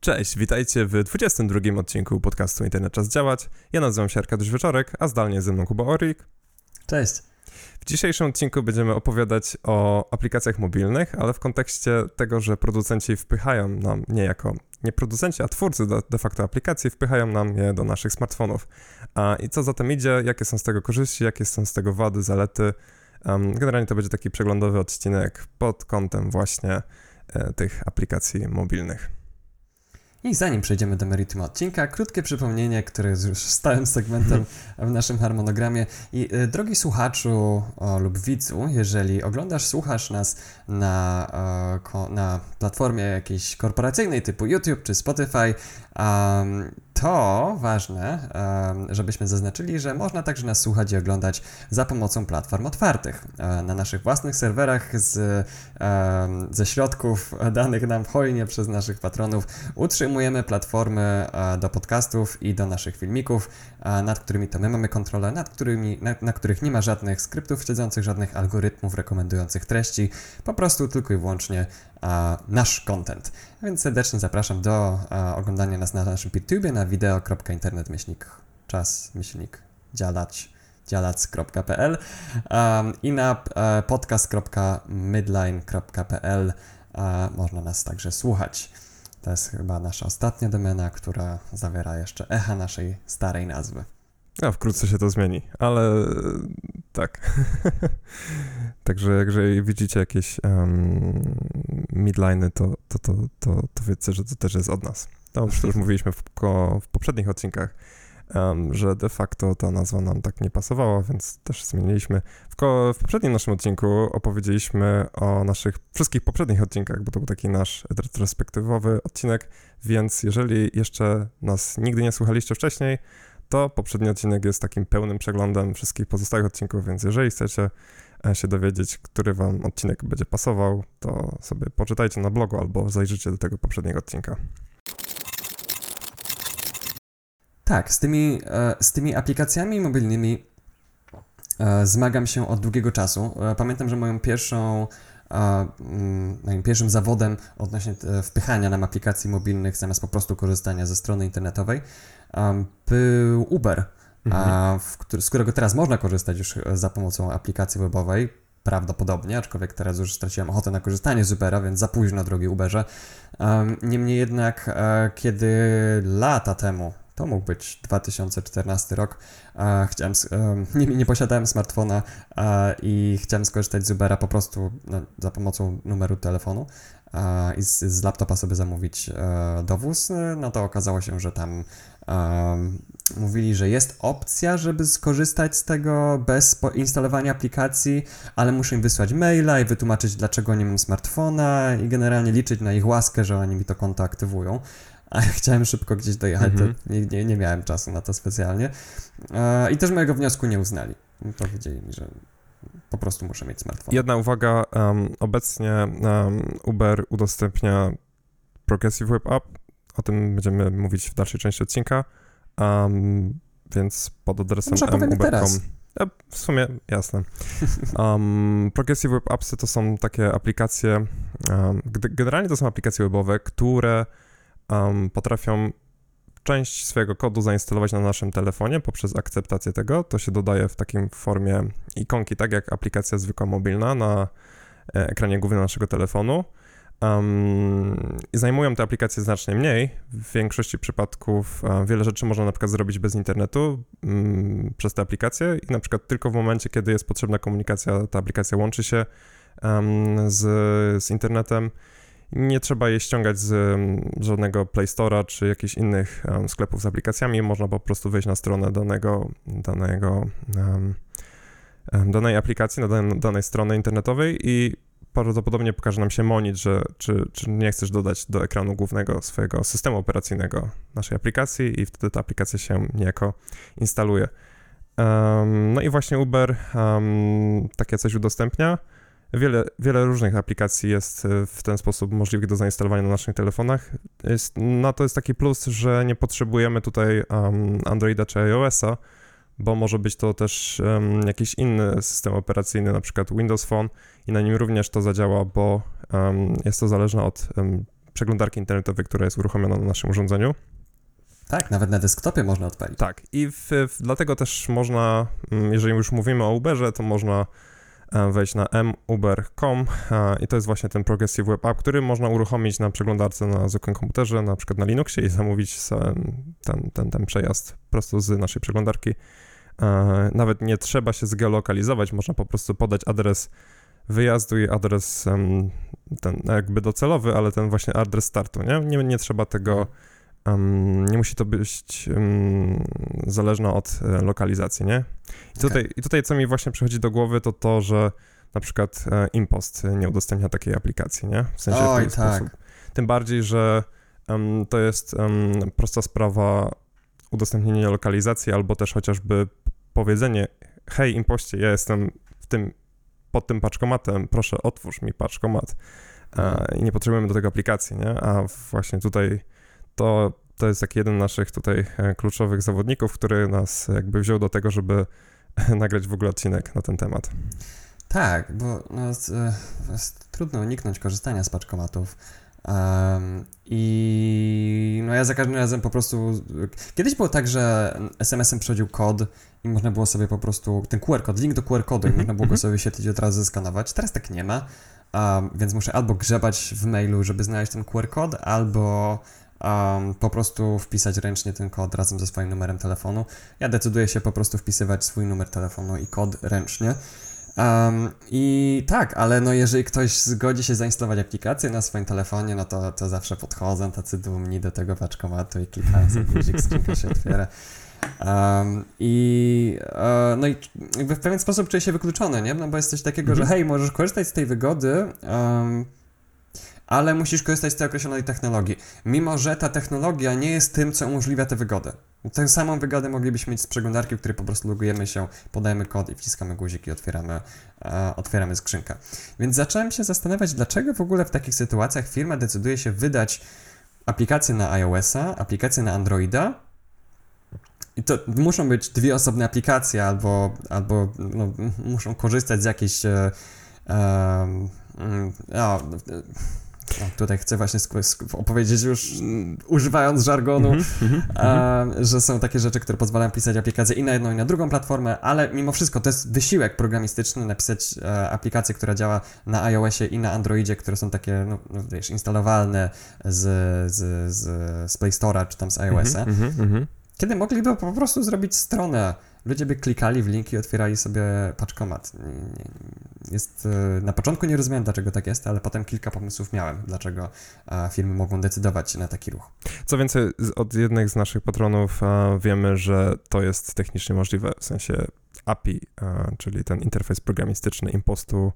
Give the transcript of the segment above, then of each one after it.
Cześć, witajcie w 22 odcinku podcastu Internet Czas Działać. Ja nazywam się Arkadiusz Wieczorek, a zdalnie ze mną Kuba Orik. Cześć. W dzisiejszym odcinku będziemy opowiadać o aplikacjach mobilnych, ale w kontekście tego, że producenci wpychają nam niejako, nie producenci, a twórcy de, de facto aplikacji wpychają nam je do naszych smartfonów. A, I co za tym idzie, jakie są z tego korzyści, jakie są z tego wady, zalety. Um, generalnie to będzie taki przeglądowy odcinek pod kątem właśnie e, tych aplikacji mobilnych. I zanim przejdziemy do meritum odcinka, krótkie przypomnienie, które jest już stałym segmentem w naszym harmonogramie. I e, drogi słuchaczu o, lub widzu, jeżeli oglądasz, słuchasz nas na, e, ko, na platformie jakiejś korporacyjnej typu YouTube czy Spotify, to ważne, żebyśmy zaznaczyli, że można także nas słuchać i oglądać za pomocą platform otwartych. E, na naszych własnych serwerach z, ze środków danych nam hojnie przez naszych patronów utrzymujemy platformy e, do podcastów i do naszych filmików, e, nad którymi to my mamy kontrolę, nad którymi, na, na których nie ma żadnych skryptów siedzących, żadnych algorytmów rekomendujących treści, po prostu tylko i wyłącznie nasz content. Więc serdecznie zapraszam do oglądania nas na naszym YouTube na wideo.internet myślnik czas myślnik działać um, i na uh, podcast.midline.pl można nas także słuchać. To jest chyba nasza ostatnia domena, która zawiera jeszcze echa naszej starej nazwy. A wkrótce się to zmieni, ale tak. Także jak widzicie jakieś um, midliny, to, to, to, to, to wiecie, że to też jest od nas. To już też mówiliśmy w, w poprzednich odcinkach, um, że de facto ta nazwa nam tak nie pasowała, więc też zmieniliśmy. W, w poprzednim naszym odcinku opowiedzieliśmy o naszych wszystkich poprzednich odcinkach, bo to był taki nasz retrospektywowy odcinek, więc jeżeli jeszcze nas nigdy nie słuchaliście wcześniej, to poprzedni odcinek jest takim pełnym przeglądem wszystkich pozostałych odcinków, więc jeżeli chcecie e, się dowiedzieć, który wam odcinek będzie pasował, to sobie poczytajcie na blogu albo zajrzyjcie do tego poprzedniego odcinka. Tak, z tymi, e, z tymi aplikacjami mobilnymi e, zmagam się od długiego czasu. Pamiętam, że moją pierwszą mm, moim pierwszym zawodem odnośnie wpychania nam aplikacji mobilnych zamiast po prostu korzystania ze strony internetowej był Uber, mhm. w, z którego teraz można korzystać już za pomocą aplikacji webowej. Prawdopodobnie, aczkolwiek teraz już straciłem ochotę na korzystanie z Ubera, więc za późno, drogi Uberze. Niemniej jednak, e, kiedy lata temu, to mógł być 2014 rok, chciałem, nie, nie posiadałem smartfona i chciałem skorzystać z Ubera po prostu no, za pomocą numeru telefonu i z, z laptopa sobie zamówić e, dowóz, no to okazało się, że tam mówili, że jest opcja, żeby skorzystać z tego bez instalowania aplikacji, ale muszę im wysłać maila i wytłumaczyć, dlaczego nie mam smartfona i generalnie liczyć na ich łaskę, że oni mi to konto aktywują. A ja chciałem szybko gdzieś dojechać, to mhm. nie, nie, nie, miałem czasu na to specjalnie. I też mojego wniosku nie uznali. Powiedzieli mi, że po prostu muszę mieć smartfon. Jedna uwaga, um, obecnie um, Uber udostępnia Progressive Web App, o tym będziemy mówić w dalszej części odcinka, um, więc pod adresem uber.com. E, w sumie jasne. Um, Progressive Web Appsy to są takie aplikacje, um, generalnie to są aplikacje webowe, które um, potrafią część swojego kodu zainstalować na naszym telefonie poprzez akceptację tego. To się dodaje w takim formie ikonki, tak jak aplikacja zwykła mobilna na e, ekranie głównym naszego telefonu. Um, zajmują te aplikacje znacznie mniej. W większości przypadków um, wiele rzeczy można na przykład zrobić bez internetu um, przez te aplikacje i na przykład tylko w momencie, kiedy jest potrzebna komunikacja, ta aplikacja łączy się z, z internetem. Nie trzeba jej ściągać z żadnego Play Store'a czy jakichś innych sklepów z aplikacjami. Można po prostu wejść na stronę danego, danego danej aplikacji, na danej strony internetowej i prawdopodobnie pokaże nam się monit, że czy, czy nie chcesz dodać do ekranu głównego swojego systemu operacyjnego naszej aplikacji i wtedy ta aplikacja się niejako instaluje. Um, no i właśnie Uber um, takie coś udostępnia. Wiele, wiele różnych aplikacji jest e, w ten sposób możliwych do zainstalowania na naszych telefonach. Jest, na to jest taki plus, że nie potrzebujemy tutaj um, Androida czy iOS-a, bo może być to też um, jakiś inny system operacyjny, na przykład Windows Phone i na nim również to zadziała, bo um, jest to zależne od przeglądarki internetowej, która jest uruchomiona na naszym urządzeniu. Tak, nawet na desktopie można odpalić. Tak, i w, w, dlatego też można, mm, jeżeli już mówimy o Uberze, to można e, wejść na muber.com i to jest właśnie ten Progressive Web App, który można uruchomić na przeglądarce na zwykłym komputerze, na przykład na Linuxie i zamówić ten, ten, ten przejazd prosto z naszej przeglądarki. E, nawet nie trzeba się zgeolokalizować, można po prostu podać adres wyjazdu i adres ten jakby docelowy, ale ten właśnie adres startu, nie? Nie, nie trzeba tego Um, nie musi to być um, zależne od e, lokalizacji, nie? I tutaj, okay. I tutaj, co mi właśnie przychodzi do głowy, to to, że na przykład e, Impost nie udostępnia takiej aplikacji, nie? W sensie Oj, w tak. sposób. Tym bardziej, że um, to jest prosta sprawa udostępnienia lokalizacji albo też chociażby powiedzenie hej Impoście, ja jestem w tym, pod tym paczkomatem, proszę otwórz mi paczkomat. Mhm. I nie potrzebujemy do tego aplikacji, nie? A właśnie tutaj to, to jest taki jeden z naszych tutaj e, kluczowych zawodników, który nas jakby wziął do tego, żeby nagrać w ogóle odcinek na ten temat. Tak, bo no, jest, e, jest trudno uniknąć korzystania z paczkomatów. Um, I no ja za każdym razem po prostu. Kiedyś było tak, że SMS-em przychodził kod i można było sobie po prostu ten QR kod, link do QR kodu, i mhm, można było go mhm. sobie wyświetlić od razu zeskanować. Teraz tak nie ma, um, więc muszę albo grzebać w mailu, żeby znaleźć ten QR kod, albo um, po prostu wpisać ręcznie ten kod razem ze swoim numerem telefonu. Ja decyduję się po prostu wpisywać swój numer telefonu i kod ręcznie. Um, I tak, ale no jeżeli ktoś zgodzi się zainstalować aplikację na swoim telefonie, no to, to zawsze podchodzą tacy dumni do tego paczkomatu i klikają sobie guzik, skrzynka się otwiera. Um, I uh, no i w pewien sposób czuję się wykluczony, nie? No bo jest coś takiego, że mhm. hej, możesz korzystać z tej wygody, um, ale musisz korzystać z tej określonej technologii. Mimo, że ta technologia nie jest tym, co umożliwia tę wygodę. Tę samą wygodę moglibyśmy mieć z przeglądarki, w której po prostu logujemy się, podajemy kod i wciskamy guzik i otwieramy, e, otwieramy skrzynkę. Więc zacząłem się zastanawiać, dlaczego w ogóle w takich sytuacjach firma decyduje się wydać aplikację na iOS-a, aplikację na Androida, i to muszą być dwie osobne aplikacje, albo, albo no, muszą korzystać z jakiejś. E, e, no, tutaj chcę właśnie opowiedzieć już mm, używając żargonu, mm -hmm, że są takie rzeczy, które pozwalają pisać aplikacje i na jedną i na drugą platformę, ale mimo wszystko to jest wysiłek programistyczny napisać e, aplikację, która działa na iOSie i na Androidzie, które są takie, no, no wiesz, instalowalne z, z, z, z Play Store'a czy tam z iOSa. Kiedy mogliby po prostu zrobić stronę ludzie by klikali w link i otwierali sobie paczkomat. Jest, e, na początku nie rozumiałem, dlaczego tak jest, ale potem kilka pomysłów miałem, dlaczego firmy mogą decydować na taki ruch. Co więcej, od jednych z naszych patronów wiemy, że to jest technicznie możliwe, w sensie API, czyli ten interfejs programistyczny Impostu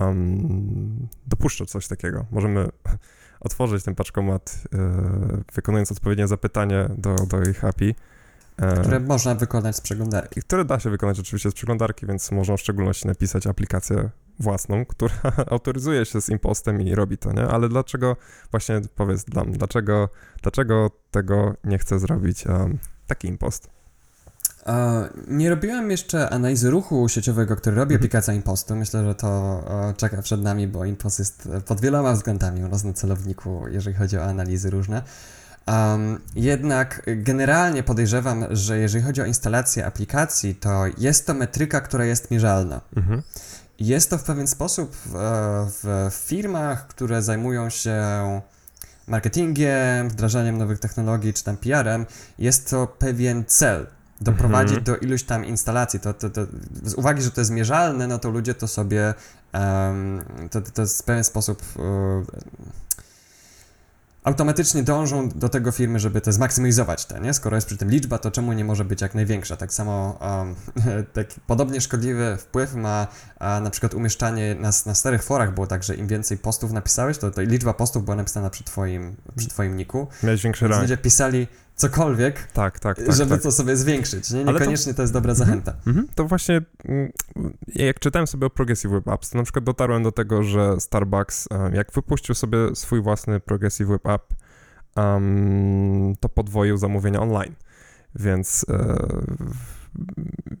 um, dopuszcza coś takiego. Możemy otworzyć ten paczkomat, e, wykonując odpowiednie zapytanie do, do ich API E, które można wykonać z przeglądarki. Które da się wykonać oczywiście z przeglądarki, więc można w szczególności napisać aplikację własną, która autoryzuje się z impostem i robi to, nie? Ale dlaczego, właśnie powiedz nam, dlaczego, dlaczego tego nie chce zrobić um, taki impost? nie robiłem jeszcze analizy ruchu sieciowego, który robi mhm. aplikacja Impostu. Myślę, że to czeka przed nami, bo Impost jest pod wieloma względami u nas na celowniku, jeżeli chodzi o analizy różne. Um, jednak generalnie podejrzewam, że jeżeli chodzi o instalację aplikacji, to jest to metryka, która jest mierzalna. Mhm. Jest to w pewien sposób w, w firmach, które zajmują się marketingiem, wdrażaniem nowych technologii czy tam PR-em, jest to pewien cel. Doprowadzić mhm. do iluś tam instalacji. To, to, to, z uwagi, że to jest mierzalne, no to ludzie to sobie um, to, to w pewien sposób um, automatycznie dążą do tego firmy, żeby to zmaksymalizować te, nie? Skoro jest przy tym liczba, to czemu nie może być jak największa? Tak samo um, tak podobnie szkodliwy wpływ ma a, na przykład umieszczanie na, na starych forach było tak, że im więcej postów napisałeś, to, to liczba postów była napisana przy twoim, przy twoim niku. Miałeś większy rank. Ludzie pisali cokolwiek, tak, tak, tak, żeby tak. to sobie zwiększyć. Nie? Niekoniecznie to... to... jest dobra zachęta. Mm -hmm. To właśnie, mm, jak czytałem sobie o Progressive Web Apps, to na przykład dotarłem do tego, że Starbucks, jak wypuścił sobie swój własny Progressive Web App, um, to podwoił zamówienia online. Więc e,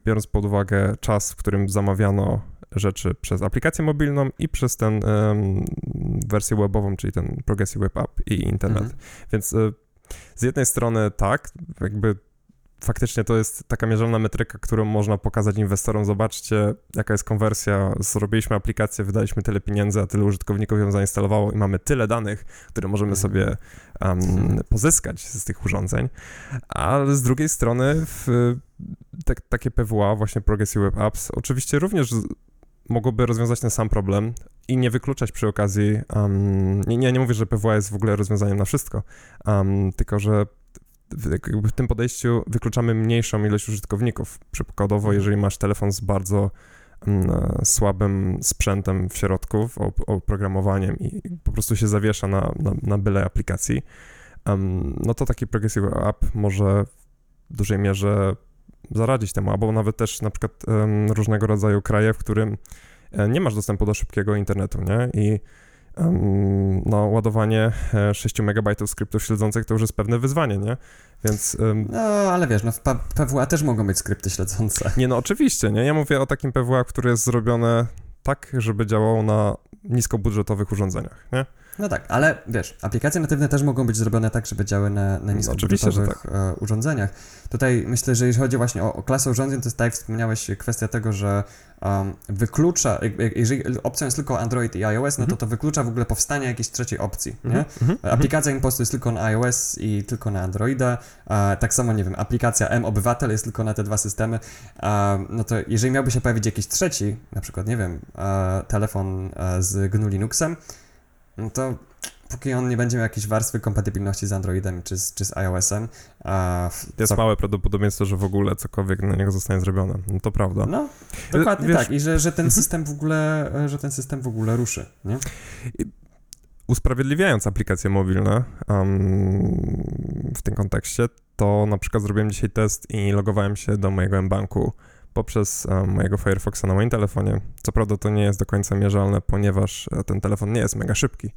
biorąc pod uwagę czas, w którym zamawiano rzeczy przez aplikację mobilną i przez ten um, wersję webową, czyli ten Progressive Web App i internet. Mhm. Więc y, z jednej strony tak, jakby faktycznie to jest taka mierzalna metryka, którą można pokazać inwestorom. Zobaczcie, jaka jest konwersja. Zrobiliśmy aplikację, wydaliśmy tyle pieniędzy, a tyle użytkowników ją zainstalowało i mamy tyle danych, które możemy mhm. sobie um, pozyskać z tych urządzeń. Ale z drugiej strony w, te, takie PWA, właśnie Progressive Web Apps, oczywiście również mogłoby rozwiązać ten sam problem i nie wykluczać przy okazji, um, nie, nie, nie mówię, że PWA jest w ogóle rozwiązaniem na wszystko, um, tylko że w, w tym podejściu wykluczamy mniejszą ilość użytkowników. Przykładowo, mhm. jeżeli masz telefon z bardzo e, słabym sprzętem w środku, oprogramowaniem i po prostu się zawiesza na, na, na byle aplikacji, um, no to taki Progressive App może w dużej mierze zaradzić temu, albo nawet też na przykład um, różnego rodzaju kraje, w którym e, nie masz dostępu do szybkiego internetu, nie? I no, ładowanie 6 e, MB skryptów śledzących to już jest pewne wyzwanie, nie? Więc... No, ale wiesz, no w PWA też mogą być skrypty śledzące. Nie, no oczywiście, nie? Ja mówię o takim PWA, który jest zrobione tak, żeby działało na niskobudżetowych urządzeniach, nie? No tak, ale wiesz, aplikacje natywne też mogą być zrobione tak, żeby działały na, na niskobudżetowych tak. E, urządzeniach. Tutaj myślę, że jeżeli chodzi właśnie o, o klasę urządzeń, to jest tak jak wspomniałeś, kwestia tego, że um, wyklucza, jeżeli opcją jest tylko Android i iOS, no to mhm. to wyklucza w ogóle powstanie jakiejś trzeciej opcji, nie? Mhm, mhm, aplikacja Impostu jest tylko na iOS i tylko na Androida, tak samo, nie wiem, aplikacja M-Obywatel jest tylko na te dwa systemy, no to jeżeli miałby się pojawić jakiś trzeci, na przykład, nie wiem, telefon z GNU Linuxem, no to póki on nie będzie miał jakiejś warstwy kompatybilności z Androidem czy z, czy z iOS-em. A jest co... małe prawdopodobieństwo, że w ogóle cokolwiek na niego zostanie zrobione. No to prawda. No, dokładnie Wiesz... tak. I że, że ten mhm. system w ogóle, że ten system w ogóle ruszy, nie? Usprawiedliwiając aplikacje mobilne um, w tym kontekście, to na przykład zrobiłem dzisiaj test i logowałem się do mojego mBanku poprzez um, mojego Firefoxa na moim telefonie. Co prawda to nie jest do końca mierzalne, ponieważ e, ten telefon nie jest mega szybki,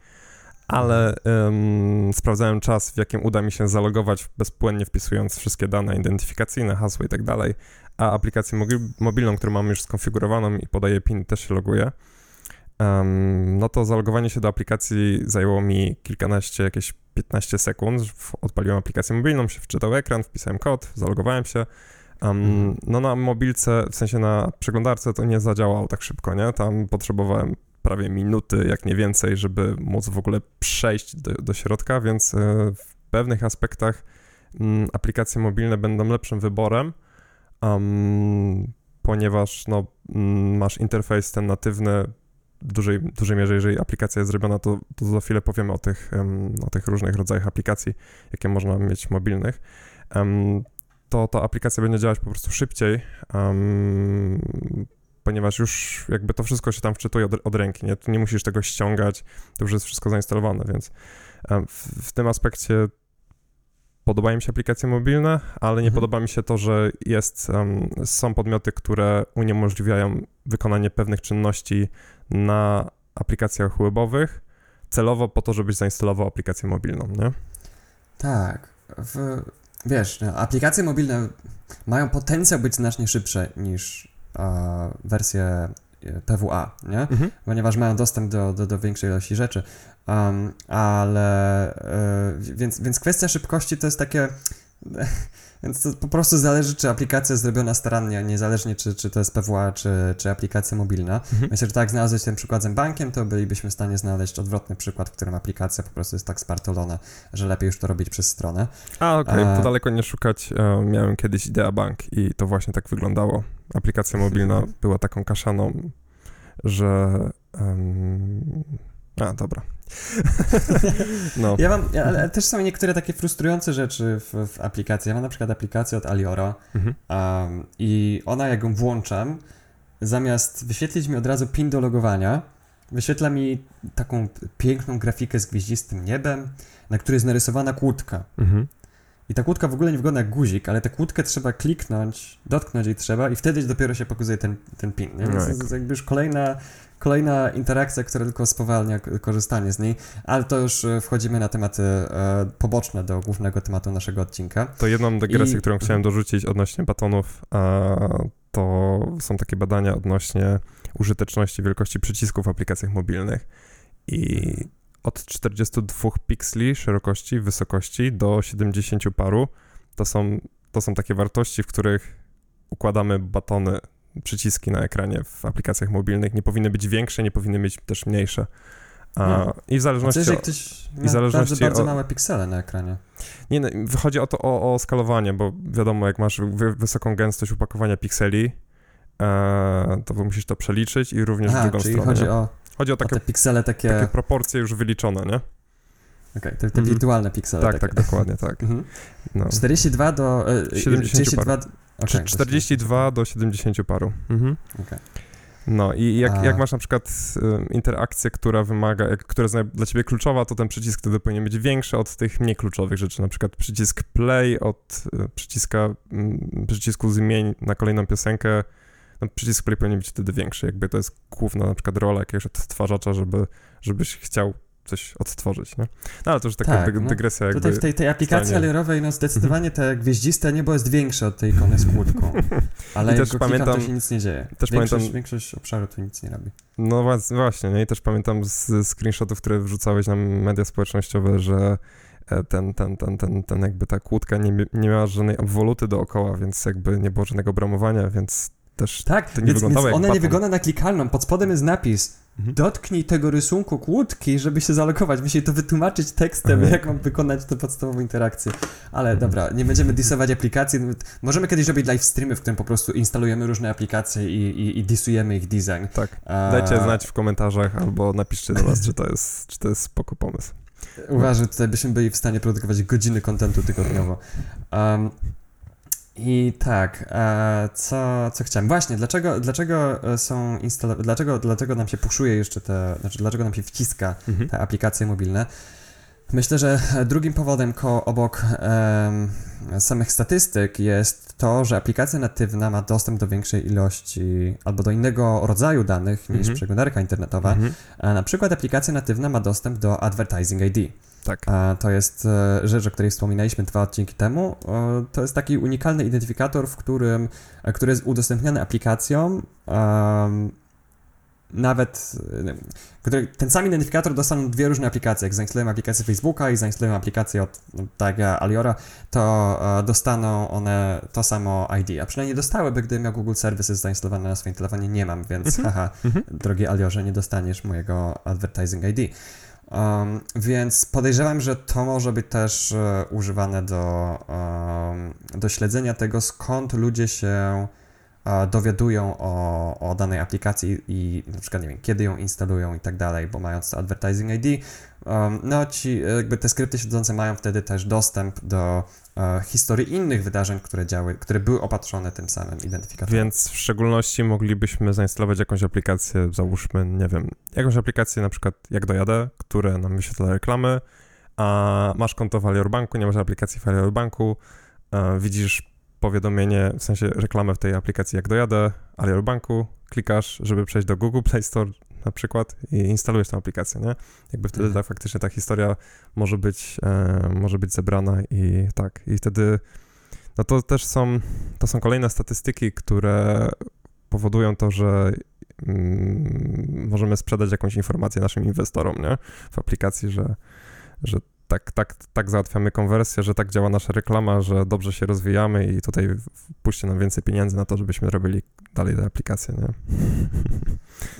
ale um, sprawdzałem czas, w jakim uda mi się zalogować bezpłynnie wpisując wszystkie dane identyfikacyjne, hasło i tak dalej, a aplikację mobilną, którą mam już skonfigurowaną i podaję PIN, też się loguje. Um, no to zalogowanie się do aplikacji zajęło mi kilkanaście, jakieś 15 sekund. Odpaliłem aplikację mobilną, się wczytał ekran, wpisałem kod, zalogowałem się. Um, no na mobilce, w sensie na przeglądarce to nie zadziałało tak szybko, nie? Tam potrzebowałem prawie minuty, jak nie więcej, żeby móc w ogóle przejść do, do środka, więc e, w pewnych aspektach mm, aplikacje mobilne będą lepszym wyborem, um, ponieważ no, mm, masz interfejs ten natywny, w dużej, dużej mierze, jeżeli aplikacja jest zrobiona, to, to za chwilę powiemy o tych, um, o tych różnych rodzajach aplikacji, jakie można mieć mobilnych. To ta aplikacja będzie działać po prostu szybciej, um, ponieważ już jakby to wszystko się tam wczytuje od, od, ręki, nie? Tu nie musisz tego ściągać, to już jest wszystko zainstalowane, więc um, w, w, tym aspekcie podobają mi się aplikacje mobilne, ale nie mhm. podoba mi się to, że jest, um, są podmioty, które uniemożliwiają wykonanie pewnych czynności na aplikacjach webowych, celowo po to, żebyś zainstalował aplikację mobilną, nie? Tak. W, wiesz, no, aplikacje mobilne mają potencjał być znacznie szybsze niż wersje e, PWA, nie? Mhm. Ponieważ mają dostęp do, do, do większej ilości rzeczy. Um, ale e, więc, więc kwestia szybkości to jest takie więc to po prostu zależy, czy aplikacja jest zrobiona starannie, niezależnie czy, czy to jest PWA, czy, czy aplikacja mobilna. Mhm. Myślę, że tak jak znalazłeś ten przykład z bankiem, to bylibyśmy w stanie znaleźć odwrotny przykład, w którym aplikacja po prostu jest tak spartolona, że lepiej już to robić przez stronę. A, okej, okay. to daleko nie szukać. E, miałem kiedyś Idea Bank i to właśnie tak wyglądało. Aplikacja mobilna była taką kaszaną, że... Um, a, dobra. no. Ja mam, ale też są niektóre takie frustrujące rzeczy w, w aplikacji. Ja mam na przykład aplikację od Aliora mhm. um, i ona jak ją włączam, zamiast wyświetlić mi od razu pin do logowania, wyświetla mi taką piękną grafikę z gwieździstym niebem, na której jest narysowana kłódka. Mhm. I ta kłódka w ogóle nie wygląda jak guzik, ale tę kłódkę trzeba kliknąć, dotknąć jej trzeba i wtedy dopiero się pokazuje ten, ten pin. Nie? Więc no, to jest jakby już kolejna kolejna interakcja, która tylko spowalnia korzystanie z niej, ale to już e, wchodzimy na tematy e, poboczne do głównego tematu naszego odcinka. To jedną dygresję, I... którą chciałem dorzucić odnośnie batonów, to są takie badania odnośnie użyteczności wielkości przycisków w aplikacjach mobilnych. I od 42 pikseli szerokości, wysokości do 70 paru to są, to są takie wartości, w których układamy batony, przyciski na ekranie w aplikacjach mobilnych. Nie powinny być większe, nie powinny być też mniejsze. A, No. I w zależności od... ktoś i ma zależności bardzo, bardzo od- małe piksele na ekranie? Nie, no, wychodzi o to o, o skalowanie, bo wiadomo, jak masz wy, wysoką gęstość upakowania pikseli, e, to musisz to przeliczyć i również w Aha, drugą czyli stronę. chodzi nie? o, chodzi o o takie, te piksele takie, takie proporcje już wyliczone, nie? okej, te, te Mhm. wirtualne piksele Tak, takie. tak, dokładnie, tak. Mhm. No. 42 do... E, 70 42... Czy Okay, 42 do 70 paru. Mhm. Okej. No i jak, A- jak masz na przykład y, interakcję, która wymaga, jak, która jest dla ciebie kluczowa, to ten przycisk wtedy powinien być większy od tych mniej kluczowych rzeczy, na przykład przycisk play od y, przyciska, mm, przycisku zmień na kolejną piosenkę, no, przycisk play powinien być wtedy większy, jakby to jest główna na przykład rola jakiegoś odtwarzacza, żeby, żebyś chciał coś odtworzyć, nie? No ale to już taka Tak, dyg- no. dygresja jakby... Tutaj w tej, tej aplikacji stanie. alerowej, no zdecydowanie te gwieździste niebo jest większe od tej ikony z kłódką. Ale I też pamiętam- to się nic nie dzieje. też większość, pamiętam- większość obszaru tu nic nie robi. No właśnie, nie? I też pamiętam z screenshotów, które wrzucałeś na media społecznościowe, że e, ten, ten, ten, ten, ten jakby ta kłódka nie, nie miała żadnej obwoluty dookoła, więc jakby nie było żadnego bramowania, więc też Tak, To nie więc, wyglądało więc jak ona nie baton. wygląda na klikalną. Pod spodem jest napis Mhm. dotknij tego rysunku kłódki, żeby się zalogować. Musi to wytłumaczyć tekstem, Mhm. jak mam wykonać tę podstawową interakcję. Ale dobra, nie będziemy disować aplikacji. Możemy kiedyś robić live streamy, w którym po prostu instalujemy różne aplikacje i, i, i disujemy ich design. tak. A- Dajcie znać w komentarzach albo napiszcie do nas, czy to jest, czy to jest spoko pomysł. Uważam, że tutaj byśmy byli w stanie produkować godziny kontentu tygodniowo. Um, I tak, e, co, co chciałem? Właśnie, dlaczego, dlaczego e, są instalo- dlaczego, dlaczego nam się puszuje jeszcze te, znaczy dlaczego nam się wciska Mhm. te aplikacje mobilne? Myślę, że drugim powodem ko obok em, samych statystyk jest to, że aplikacja natywna ma dostęp do większej ilości albo do innego rodzaju danych niż Mhm. przeglądarka internetowa. Mhm. A na przykład aplikacja natywna ma dostęp do Advertising ID. Tak. To jest e, rzecz, o której wspominaliśmy dwa odcinki temu. To jest taki unikalny identyfikator, w którym, e, który jest udostępniany aplikacjom. nawet e, który, ten sam identyfikator dostaną dwie różne aplikacje. Jak zainstalujemy aplikację Facebooka i zainstalujemy aplikację od no, tak Aliora, to dostaną one to samo ID. A przynajmniej dostałyby, gdybym miał Google Services zainstalowane na swoim telefonie. Nie mam, więc Mhm. haha, Mhm. drogi Aliorze, nie dostaniesz mojego Advertising ID. Um, więc podejrzewam, że to może być też e, używane do, do śledzenia tego, skąd ludzie się e, dowiadują o, o danej aplikacji i na przykład, nie wiem, kiedy ją instalują i tak dalej, bo mając to Advertising ID, um, no ci, jakby te skrypty siedzące mają wtedy też dostęp do historii innych wydarzeń, które działy, które były opatrzone tym samym identyfikatorem. Więc w szczególności moglibyśmy zainstalować jakąś aplikację, załóżmy, nie wiem, jakąś aplikację na przykład jak dojadę, które nam wyświetla reklamy, a masz konto w Alior Banku, nie masz aplikacji w Alior Banku, e, widzisz powiadomienie, w sensie reklamę w tej aplikacji jak dojadę, Alior Banku, klikasz, żeby przejść do Google Play Store na przykład i instalujesz tę aplikację, nie? Jakby wtedy Mhm. tak faktycznie ta historia może być, e, może być zebrana i tak, i wtedy no to też są, to są kolejne statystyki, które powodują to, że mm, możemy sprzedać jakąś informację naszym inwestorom, nie? W aplikacji, że, że tak, tak, tak załatwiamy konwersję, że tak działa nasza reklama, że dobrze się rozwijamy i tutaj puśćcie nam więcej pieniędzy na to, żebyśmy robili dalej te aplikacje, nie?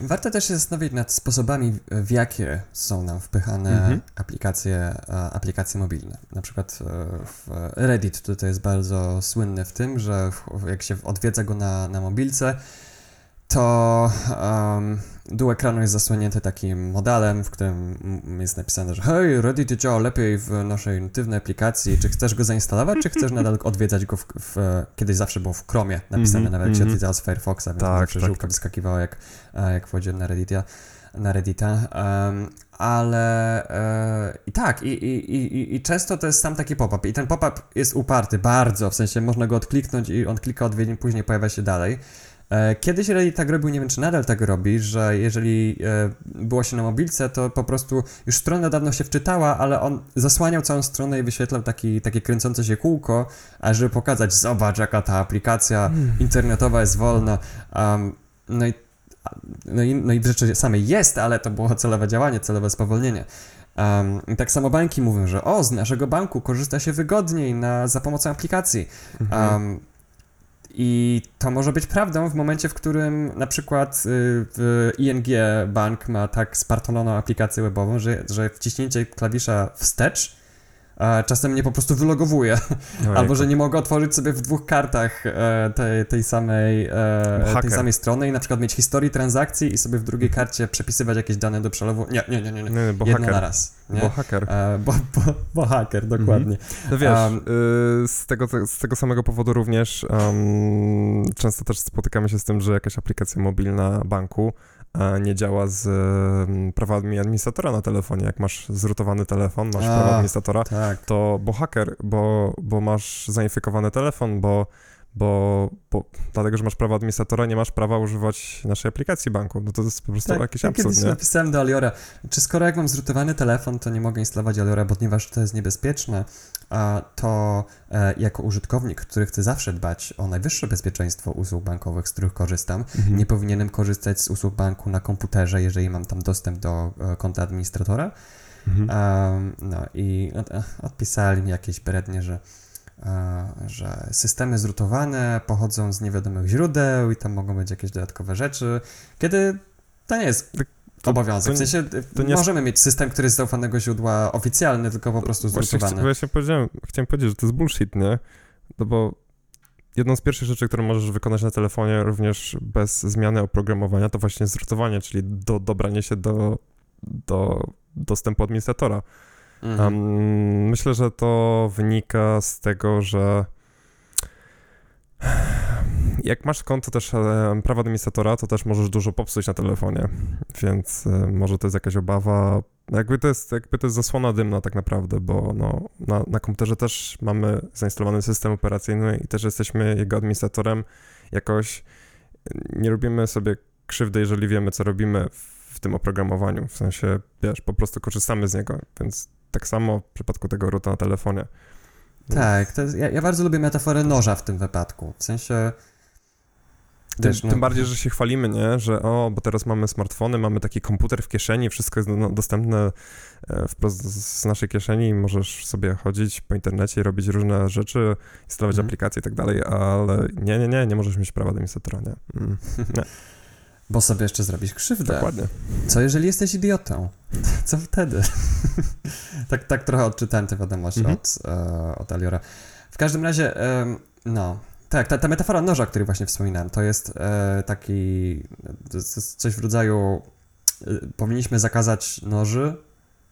Warto też się zastanowić nad sposobami, w jakie są nam wpychane Mhm. aplikacje, e, aplikacje mobilne. Na przykład e, w Reddit tutaj jest bardzo słynny w tym, że jak się odwiedza go na, na mobilce, to um, dół ekranu jest zasłonięty takim modelem, w którym jest napisane, że hej, Reddit działa lepiej w naszej natywnej aplikacji, czy chcesz go zainstalować, czy chcesz nadal odwiedzać go w, w kiedyś zawsze było w Chromie napisane, Mhm, nawet jak się mhm. odwiedzało z Firefoxa, więc Tak, zawsze tak, żółka tak. wyskakiwała jak, e, jak wchodziłem na Reddita. Na Reddita, em, ale e, i tak, i, i, i, i- i często to jest sam taki pop-up. I ten pop-up jest uparty bardzo, w sensie można go odkliknąć i on klika odwiedzin, później pojawia się dalej. E, Kiedyś Reddit tak robił, nie wiem czy nadal tak robi, że jeżeli e, było się na mobilce, to po prostu już strona dawno się wczytała, ale on zasłaniał całą stronę i wyświetlał taki, takie kręcące się kółko, a żeby pokazać, zobacz jaka ta aplikacja internetowa jest wolna. Um, no i no i, no i w rzeczy samej jest, ale to było celowe działanie, celowe spowolnienie. Um, I tak samo banki mówią, że o, z naszego banku korzysta się wygodniej na, za pomocą aplikacji. Mhm. Um, I to może być prawdą w momencie, w którym na przykład y, ING Bank ma tak spartoloną aplikację webową, że, że wciśnięcie klawisza wstecz czasem mnie po prostu wylogowuje. Albo że nie mogę otworzyć sobie w dwóch kartach e, tej, tej, samej, e, tej samej strony i na przykład mieć historię transakcji i sobie w drugiej karcie przepisywać jakieś dane do przelewu. Nie, nie, nie, nie. nie. Nie, bo Jedno haker. na raz. Nie? Bo haker. E, bo, bo, bo haker, dokładnie. No wiesz, Um, z, tego, z tego samego powodu również um, często też spotykamy się z tym, że jakaś aplikacja mobilna banku nie działa z prawami administratora na telefonie. Jak masz zrutowany telefon, masz A. prawa administratora, Tak. to bo haker, bo, bo masz zainfikowany telefon, bo, bo, bo dlatego, że masz prawa administratora, nie masz prawa używać naszej aplikacji banku. No to jest po prostu Tak, jakiś ja absurd, kiedyś nie? napisałem do Aliora, czy skoro jak mam zrutowany telefon, to nie mogę instalować Aliora, ponieważ to jest niebezpieczne, a to e, jako użytkownik, który chce zawsze dbać o najwyższe bezpieczeństwo usług bankowych, z których korzystam, Mhm. nie powinienem korzystać z usług banku na komputerze, jeżeli mam tam dostęp do e, konta administratora. Mhm. Em, no i e, odpisali mi jakieś brednie, że, że systemy zrutowane pochodzą z niewiadomych źródeł i tam mogą być jakieś dodatkowe rzeczy, kiedy to nie jest Tak, To- obowiązek. w sensie to nie- możemy mieć system, który jest z zaufanego źródła oficjalny, tylko po prostu Właśnie, zrutowany. właśnie powiedziałem, chciałem powiedzieć, że to jest bullshit, nie? No bo jedną z pierwszych rzeczy, które możesz wykonać na telefonie również bez zmiany oprogramowania, to właśnie zrutowanie, czyli do, dobranie się do, do dostępu administratora. Mhm. Um, myślę, że to wynika z tego, że jak masz konto też e, prawa administratora, to też możesz dużo popsuć na telefonie, więc e, może to jest jakaś obawa. Jakby to jest, jakby to jest zasłona dymna tak naprawdę, bo no, na, na komputerze też mamy zainstalowany system operacyjny i też jesteśmy jego administratorem. Jakoś nie robimy sobie krzywdy, jeżeli wiemy, co robimy w, w tym oprogramowaniu. W sensie, wiesz, po prostu korzystamy z niego, więc tak samo w przypadku tego ruta na telefonie. Tak, to jest, ja, ja bardzo lubię metaforę noża w tym wypadku. W sensie. Tym, Wiesz, no- tym bardziej, że się chwalimy, nie? Że o, bo teraz mamy smartfony, mamy taki komputer w kieszeni, wszystko jest no, dostępne e, wprost z naszej kieszeni i możesz sobie chodzić po internecie i robić różne rzeczy, instalować Mhm. aplikacje i tak dalej, ale nie, nie, nie, nie możesz mieć prawa administratora, nie? Mm, Bo sobie jeszcze zrobisz krzywdę. dokładnie. Co jeżeli jesteś idiotą? Co wtedy? tak, tak trochę odczytałem tę wiadomość Mhm. od, e, od Aliora. W każdym razie, em, no, tak, ta, ta metafora noża, o której właśnie wspominałem, to jest e, taki, to jest, to jest coś w rodzaju, e, powinniśmy zakazać noży,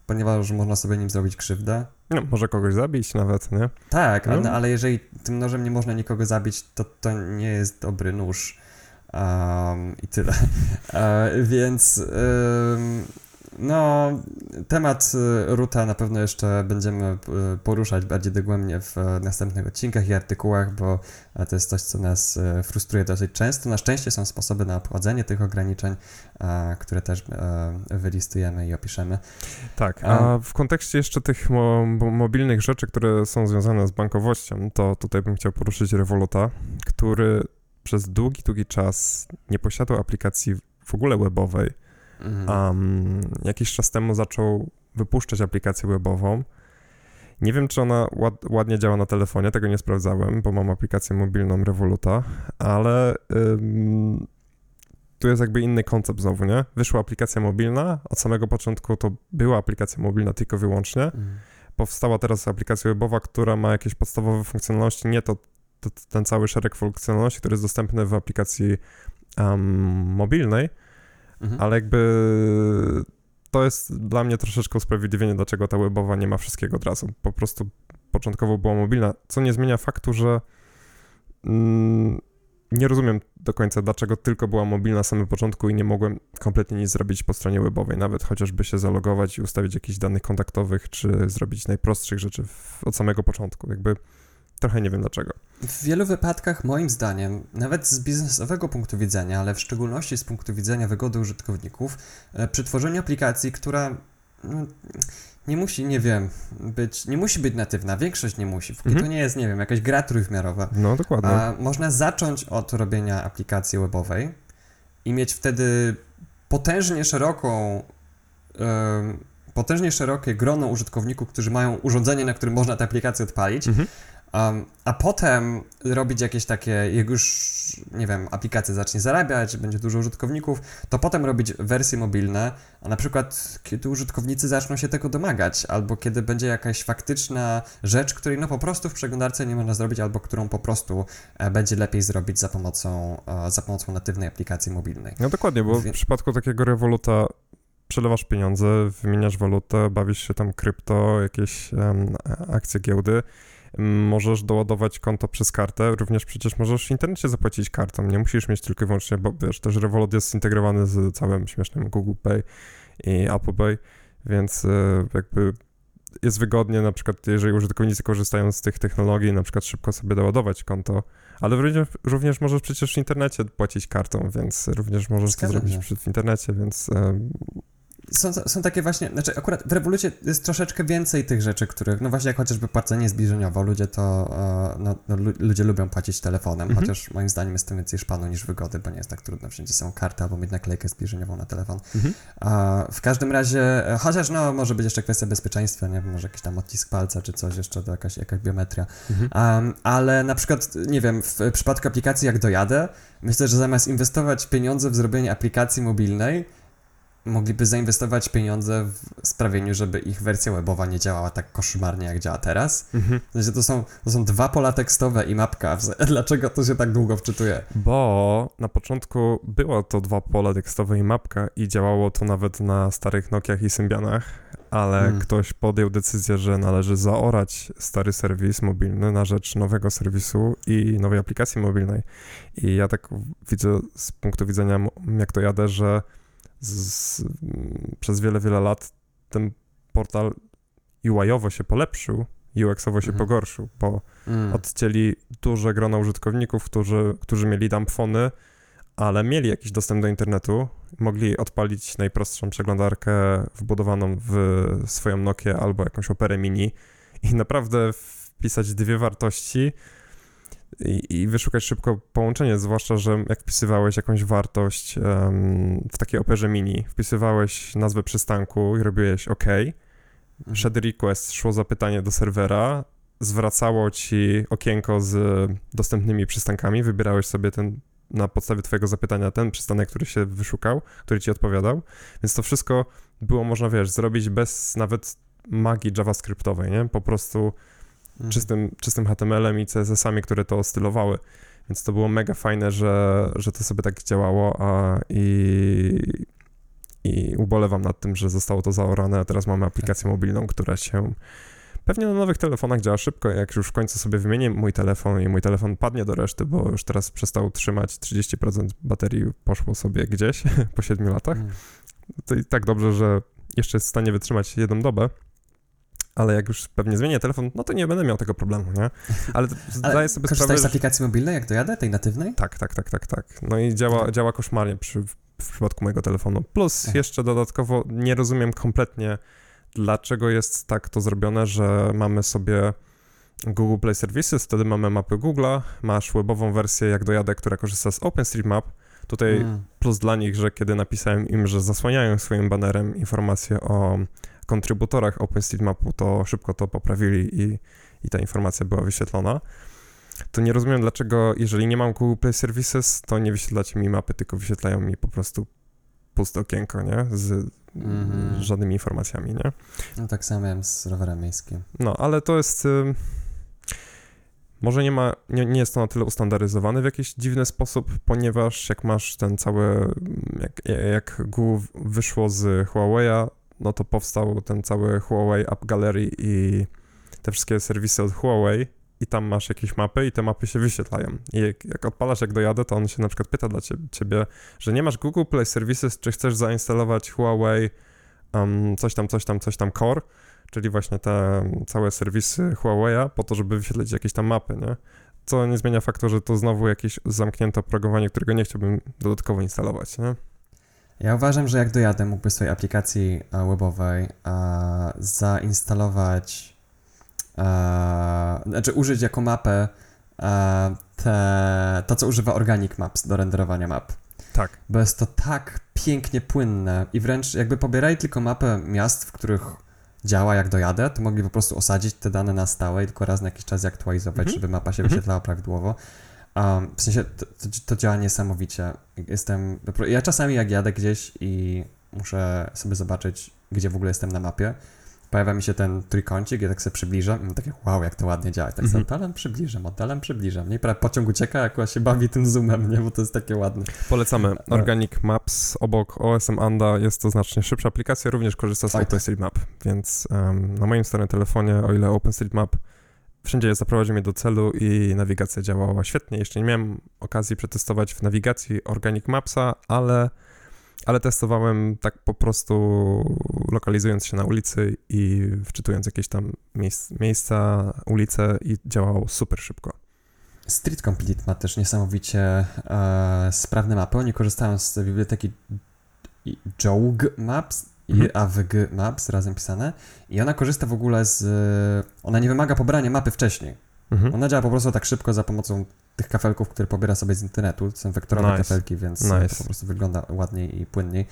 ponieważ można sobie nim zrobić krzywdę. No, może kogoś zabić nawet, nie? Tak, No. ale, ale jeżeli tym nożem nie można nikogo zabić, to to nie jest dobry nóż. Um, I tyle. E, więc no, temat y, Ruta na pewno jeszcze będziemy y, poruszać bardziej dogłębnie w e, następnych odcinkach i artykułach, bo e, to jest coś, co nas e, frustruje dosyć często. Na szczęście są sposoby na obchodzenie tych ograniczeń, e, które też e, wylistujemy i opiszemy. Tak, A- w kontekście jeszcze tych mo- mobilnych rzeczy, które są związane z bankowością, to tutaj bym chciał poruszyć Revoluta, który przez długi, długi czas nie posiadał aplikacji w ogóle webowej. Mhm. Um, jakiś czas temu zaczął wypuszczać aplikację webową. Nie wiem, czy ona ład, ładnie działa na telefonie, tego nie sprawdzałem, bo mam aplikację mobilną Revoluta, ale ym, tu jest jakby inny koncept znowu, nie? Wyszła aplikacja mobilna, od samego początku to była aplikacja mobilna tylko wyłącznie. Mhm. Powstała teraz aplikacja webowa, która ma jakieś podstawowe funkcjonalności, nie to, to ten cały szereg funkcjonalności, który jest dostępny w aplikacji um, mobilnej, Mhm. ale jakby to jest dla mnie troszeczkę usprawiedliwienie, dlaczego ta webowa nie ma wszystkiego od razu. Po prostu początkowo była mobilna, co nie zmienia faktu, że mm, nie rozumiem do końca, dlaczego tylko była mobilna na samym początku i nie mogłem kompletnie nic zrobić po stronie webowej, nawet chociażby się zalogować i ustawić jakichś danych kontaktowych, czy zrobić najprostszych rzeczy w, od samego początku. Jakby trochę nie wiem dlaczego. W wielu wypadkach, moim zdaniem, nawet z biznesowego punktu widzenia, ale w szczególności z punktu widzenia wygody użytkowników, e, przy tworzeniu aplikacji, która no, nie musi, nie wiem, być, nie musi być natywna, większość nie musi, póki Mhm. to nie jest, nie wiem, jakaś gra trójwymiarowa, No dokładnie. a można zacząć od robienia aplikacji webowej i mieć wtedy potężnie szeroką, potężnie szerokie grono użytkowników, którzy mają urządzenie, na którym można tę aplikację odpalić, mhm. Um, a potem robić jakieś takie, jak już, nie wiem, aplikacja zacznie zarabiać, będzie dużo użytkowników, to potem robić wersje mobilne, a na przykład kiedy użytkownicy zaczną się tego domagać, albo kiedy będzie jakaś faktyczna rzecz, której no po prostu w przeglądarce nie można zrobić, albo którą po prostu e, będzie lepiej zrobić za pomocą, e, za pomocą natywnej aplikacji mobilnej. No dokładnie, bo w przypadku takiego rewoluta przelewasz pieniądze, wymieniasz walutę, bawisz się tam krypto, jakieś um, akcje giełdy, możesz doładować konto przez kartę, również przecież możesz w internecie zapłacić kartą, nie musisz mieć tylko i wyłącznie, bo wiesz, też Revolut jest zintegrowany z całym śmiesznym Google Pay i Apple Pay, więc e, jakby jest wygodnie, na przykład jeżeli użytkownicy korzystają z tych technologii, na przykład szybko sobie doładować konto, ale również, również możesz przecież w internecie płacić kartą, więc również możesz to zrobić w internecie, więc są, są takie właśnie, znaczy akurat w rewolucie jest troszeczkę więcej tych rzeczy, których, no właśnie jak chociażby płacenie zbliżeniowo, ludzie to, e, no, no ludzie lubią płacić telefonem, mhm. chociaż moim zdaniem jest to więcej szpanu niż wygody, bo nie jest tak trudno, wszędzie są karty albo mieć naklejkę zbliżeniową na telefon. Mhm. w każdym razie, e, chociaż no może być jeszcze kwestia bezpieczeństwa, nie wiem, może jakiś tam odcisk palca czy coś jeszcze, to jakaś, jakaś biometria, mhm. um, ale na przykład, nie wiem, w przypadku aplikacji jak dojadę, myślę, że zamiast inwestować pieniądze w zrobienie aplikacji mobilnej, mogliby zainwestować pieniądze w sprawieniu, żeby ich wersja webowa nie działała tak koszmarnie, jak działa teraz. Mhm. Znaczy, to, są, to są dwa pola tekstowe i mapka. Dlaczego to się tak długo wczytuje? Bo na początku było to dwa pola tekstowe i mapka i działało to nawet na starych Nokiach i Symbianach, ale hmm. ktoś podjął decyzję, że należy zaorać stary serwis mobilny na rzecz nowego serwisu i nowej aplikacji mobilnej. I ja tak widzę z punktu widzenia, jak to jadę, że z, przez wiele, wiele lat ten portal UI-owo się polepszył, UX-owo się mhm. pogorszył, bo mm. odcięli duże grono użytkowników, którzy, którzy mieli dumpfony, ale mieli jakiś dostęp do internetu, mogli odpalić najprostszą przeglądarkę wbudowaną w swoją Nokię albo jakąś Operę Mini i naprawdę wpisać dwie wartości, i, i wyszukać szybko połączenie, zwłaszcza, że jak wpisywałeś jakąś wartość um, w takiej operze mini, wpisywałeś nazwę przystanku i robiłeś OK, mhm. szedł request, szło zapytanie do serwera, zwracało ci okienko z dostępnymi przystankami, wybierałeś sobie ten na podstawie twojego zapytania ten przystanek, który się wyszukał, który ci odpowiadał, więc to wszystko było można, wiesz, zrobić bez nawet magii javascriptowej, nie? Po prostu mhm. czystym, czystym HTML-em i CSS-ami, które to stylowały. Więc to było mega fajne, że, że to sobie tak działało a, i, i ubolewam nad tym, że zostało to zaorane, a teraz mamy aplikację tak. mobilną, która się pewnie na nowych telefonach działa szybko. Jak już w końcu sobie wymienię mój telefon i mój telefon padnie do reszty, bo już teraz przestał trzymać 30% baterii, poszło sobie gdzieś po 7 latach, mm. to i tak dobrze, że jeszcze jest w stanie wytrzymać jedną dobę ale jak już pewnie zmienię telefon, no to nie będę miał tego problemu, nie? Ale, zdaję sobie sprawę, z aplikacji mobilnej, jak dojadę, tej natywnej? Tak, tak, tak, tak, tak. No i działa, mhm. działa koszmarnie przy, w przypadku mojego telefonu. Plus jeszcze dodatkowo nie rozumiem kompletnie, dlaczego jest tak to zrobione, że mamy sobie Google Play Services, wtedy mamy mapy Google'a, masz webową wersję jak dojadę, która korzysta z OpenStreetMap. Tutaj mm. plus dla nich, że kiedy napisałem im, że zasłaniają swoim banerem informacje o kontrybutorach OpenStreetMapu to szybko to poprawili i, i ta informacja była wyświetlona. To nie rozumiem, dlaczego, jeżeli nie mam Google Play Services, to nie wyświetlacie mi mapy, tylko wyświetlają mi po prostu puste okienko, nie? Z mm-hmm. żadnymi informacjami, nie? No tak samo miałem z rowerem miejskim. No, ale to jest... Y, może nie ma, nie, nie, jest to na tyle ustandaryzowane w jakiś dziwny sposób, ponieważ jak masz ten cały, jak, jak Google wyszło z Huawei'a, no to powstał ten cały Huawei App Gallery i te wszystkie serwisy od Huawei i tam masz jakieś mapy i te mapy się wyświetlają. I jak, jak odpalasz, jak dojadę, to on się na przykład pyta dla ciebie, ciebie że nie masz Google Play Services, czy chcesz zainstalować Huawei um, coś tam, coś tam, coś tam Core, czyli właśnie te całe serwisy Huawei'a po to, żeby wyświetlić jakieś tam mapy, nie? Co nie zmienia faktu, że to znowu jakieś zamknięte oprogramowanie, którego nie chciałbym dodatkowo instalować, nie? Ja uważam, że jak dojadę, mógłby swojej aplikacji e, webowej a, e, zainstalować, a, e, znaczy użyć jako mapę a, te, to, co używa Organic Maps do renderowania map. Tak. Bo jest to tak pięknie płynne i wręcz jakby pobierali tylko mapę miast, w których działa jak dojadę, to mogli po prostu osadzić te dane na stałe i tylko raz na jakiś czas je aktualizować, Mhm. żeby mapa się Mhm. wyświetlała prawidłowo. Um, w sensie to, to, to działa niesamowicie. Jestem. Ja czasami jak jadę gdzieś i muszę sobie zobaczyć, gdzie w ogóle jestem na mapie, pojawia mi się ten trójkącik, ja tak sobie przybliżam i takie wow, jak to ładnie działa. I tak Mhm. sobie oddalam, przybliżam, oddalam, przybliżam. Nie, prawie pociąg ucieka, jak się bawi tym zoomem, nie, bo to jest takie ładne. Polecamy. No. Organic Maps obok OSM Anda jest to znacznie szybsza aplikacja, również korzysta z. OpenStreetMap, więc em, na moim starym telefonie, o ile OpenStreetMap wszędzie zaprowadził mnie do celu i nawigacja działała świetnie. Jeszcze nie miałem okazji przetestować w nawigacji Organic Mapsa, ale, ale testowałem tak po prostu lokalizując się na ulicy i wczytując jakieś tam miejsc, miejsca, ulice i działało super szybko. Street Complete ma też niesamowicie e, sprawne mapy. Oni korzystają z biblioteki JOG Maps Mhm. AWG Maps razem pisane i ona korzysta w ogóle z... Ona nie wymaga pobrania mapy wcześniej. Mhm. Ona działa po prostu tak szybko za pomocą tych kafelków, które pobiera sobie z internetu. To są wektorowe Nice. kafelki, więc e, Nice. to po prostu wygląda ładniej i płynniej.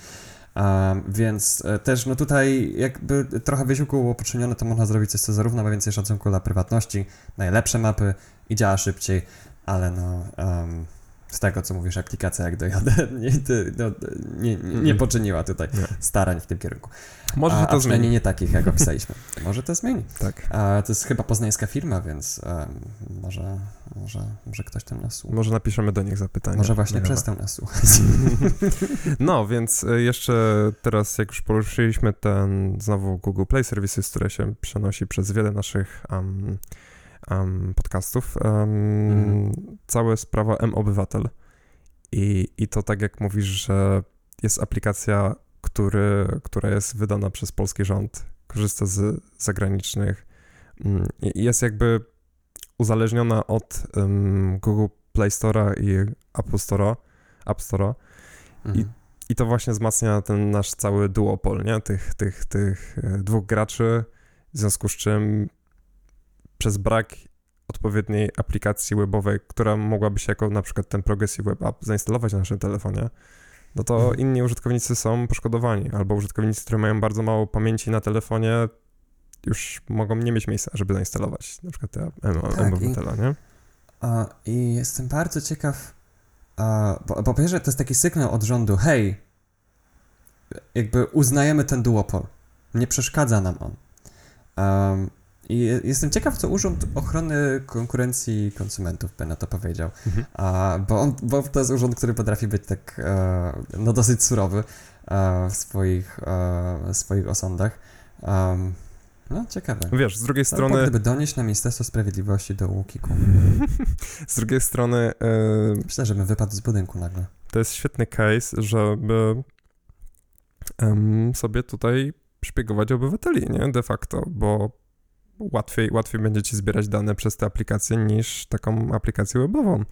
Um, więc e, też no tutaj jakby trochę wysiłku było poczynione, to można zrobić coś, co zarówno ma więcej szacunku dla prywatności, najlepsze mapy i działa szybciej, ale no um, z tego, co mówisz, aplikacja jak dojadę, nie, no, nie, nie, nie Mhm. poczyniła tutaj starań w tym kierunku. Może a, a to przynajmniej zmieni. nie takich, jak opisaliśmy. Może to zmieni. Tak. A to jest chyba poznańska firma, więc em, może, może, może ktoś tam nas słucha. Może napiszemy do nich zapytania. Może właśnie przestał nas słuchać. No, więc y, jeszcze teraz, jak już poruszyliśmy ten znowu Google Play Services, które się przenosi przez wiele naszych um, um, podcastów, um, Mhm. cała sprawa M-Obywatel. I, I to tak jak mówisz, że jest aplikacja, który, która jest wydana przez polski rząd, korzysta z zagranicznych mm, i jest jakby uzależniona od um, Google Play Store'a i Apple Store'a, App Store'a. Mhm. I to właśnie wzmacnia ten nasz cały duopol, nie? Tych, tych, tych e, dwóch graczy, w związku z czym przez brak odpowiedniej aplikacji webowej, która mogłaby się jako na przykład ten Progressive Web App zainstalować na naszym telefonie, no to Mhm. inni użytkownicy są poszkodowani, albo użytkownicy, którzy mają bardzo mało pamięci na telefonie, już mogą nie mieć miejsca, żeby zainstalować na przykład te M- Tak, M-Obywatela, nie? A, I jestem bardzo ciekaw, a, bo, bo po pierwsze to jest taki sygnał od rządu, hej, jakby uznajemy ten duopol, nie przeszkadza nam on. Um, I je- jestem ciekaw, co Urząd Ochrony Konkurencji i Konsumentów by na to powiedział, Mhm. a, bo, on, bo to jest urząd, który potrafi być tak, e, no dosyć surowy e, w swoich, e, swoich osądach. Um, no, ciekawe. Wiesz, z drugiej Strony... strony, Gdyby donieść na Ministerstwo Sprawiedliwości do UKIK-u. z drugiej strony e, Myślę, że bym wypadł z budynku nagle. to jest świetny case, żeby em, sobie tutaj szpiegować obywateli, nie? De facto, bo łatwiej, łatwiej będzie ci zbierać dane przez tę aplikację niż taką aplikację webową.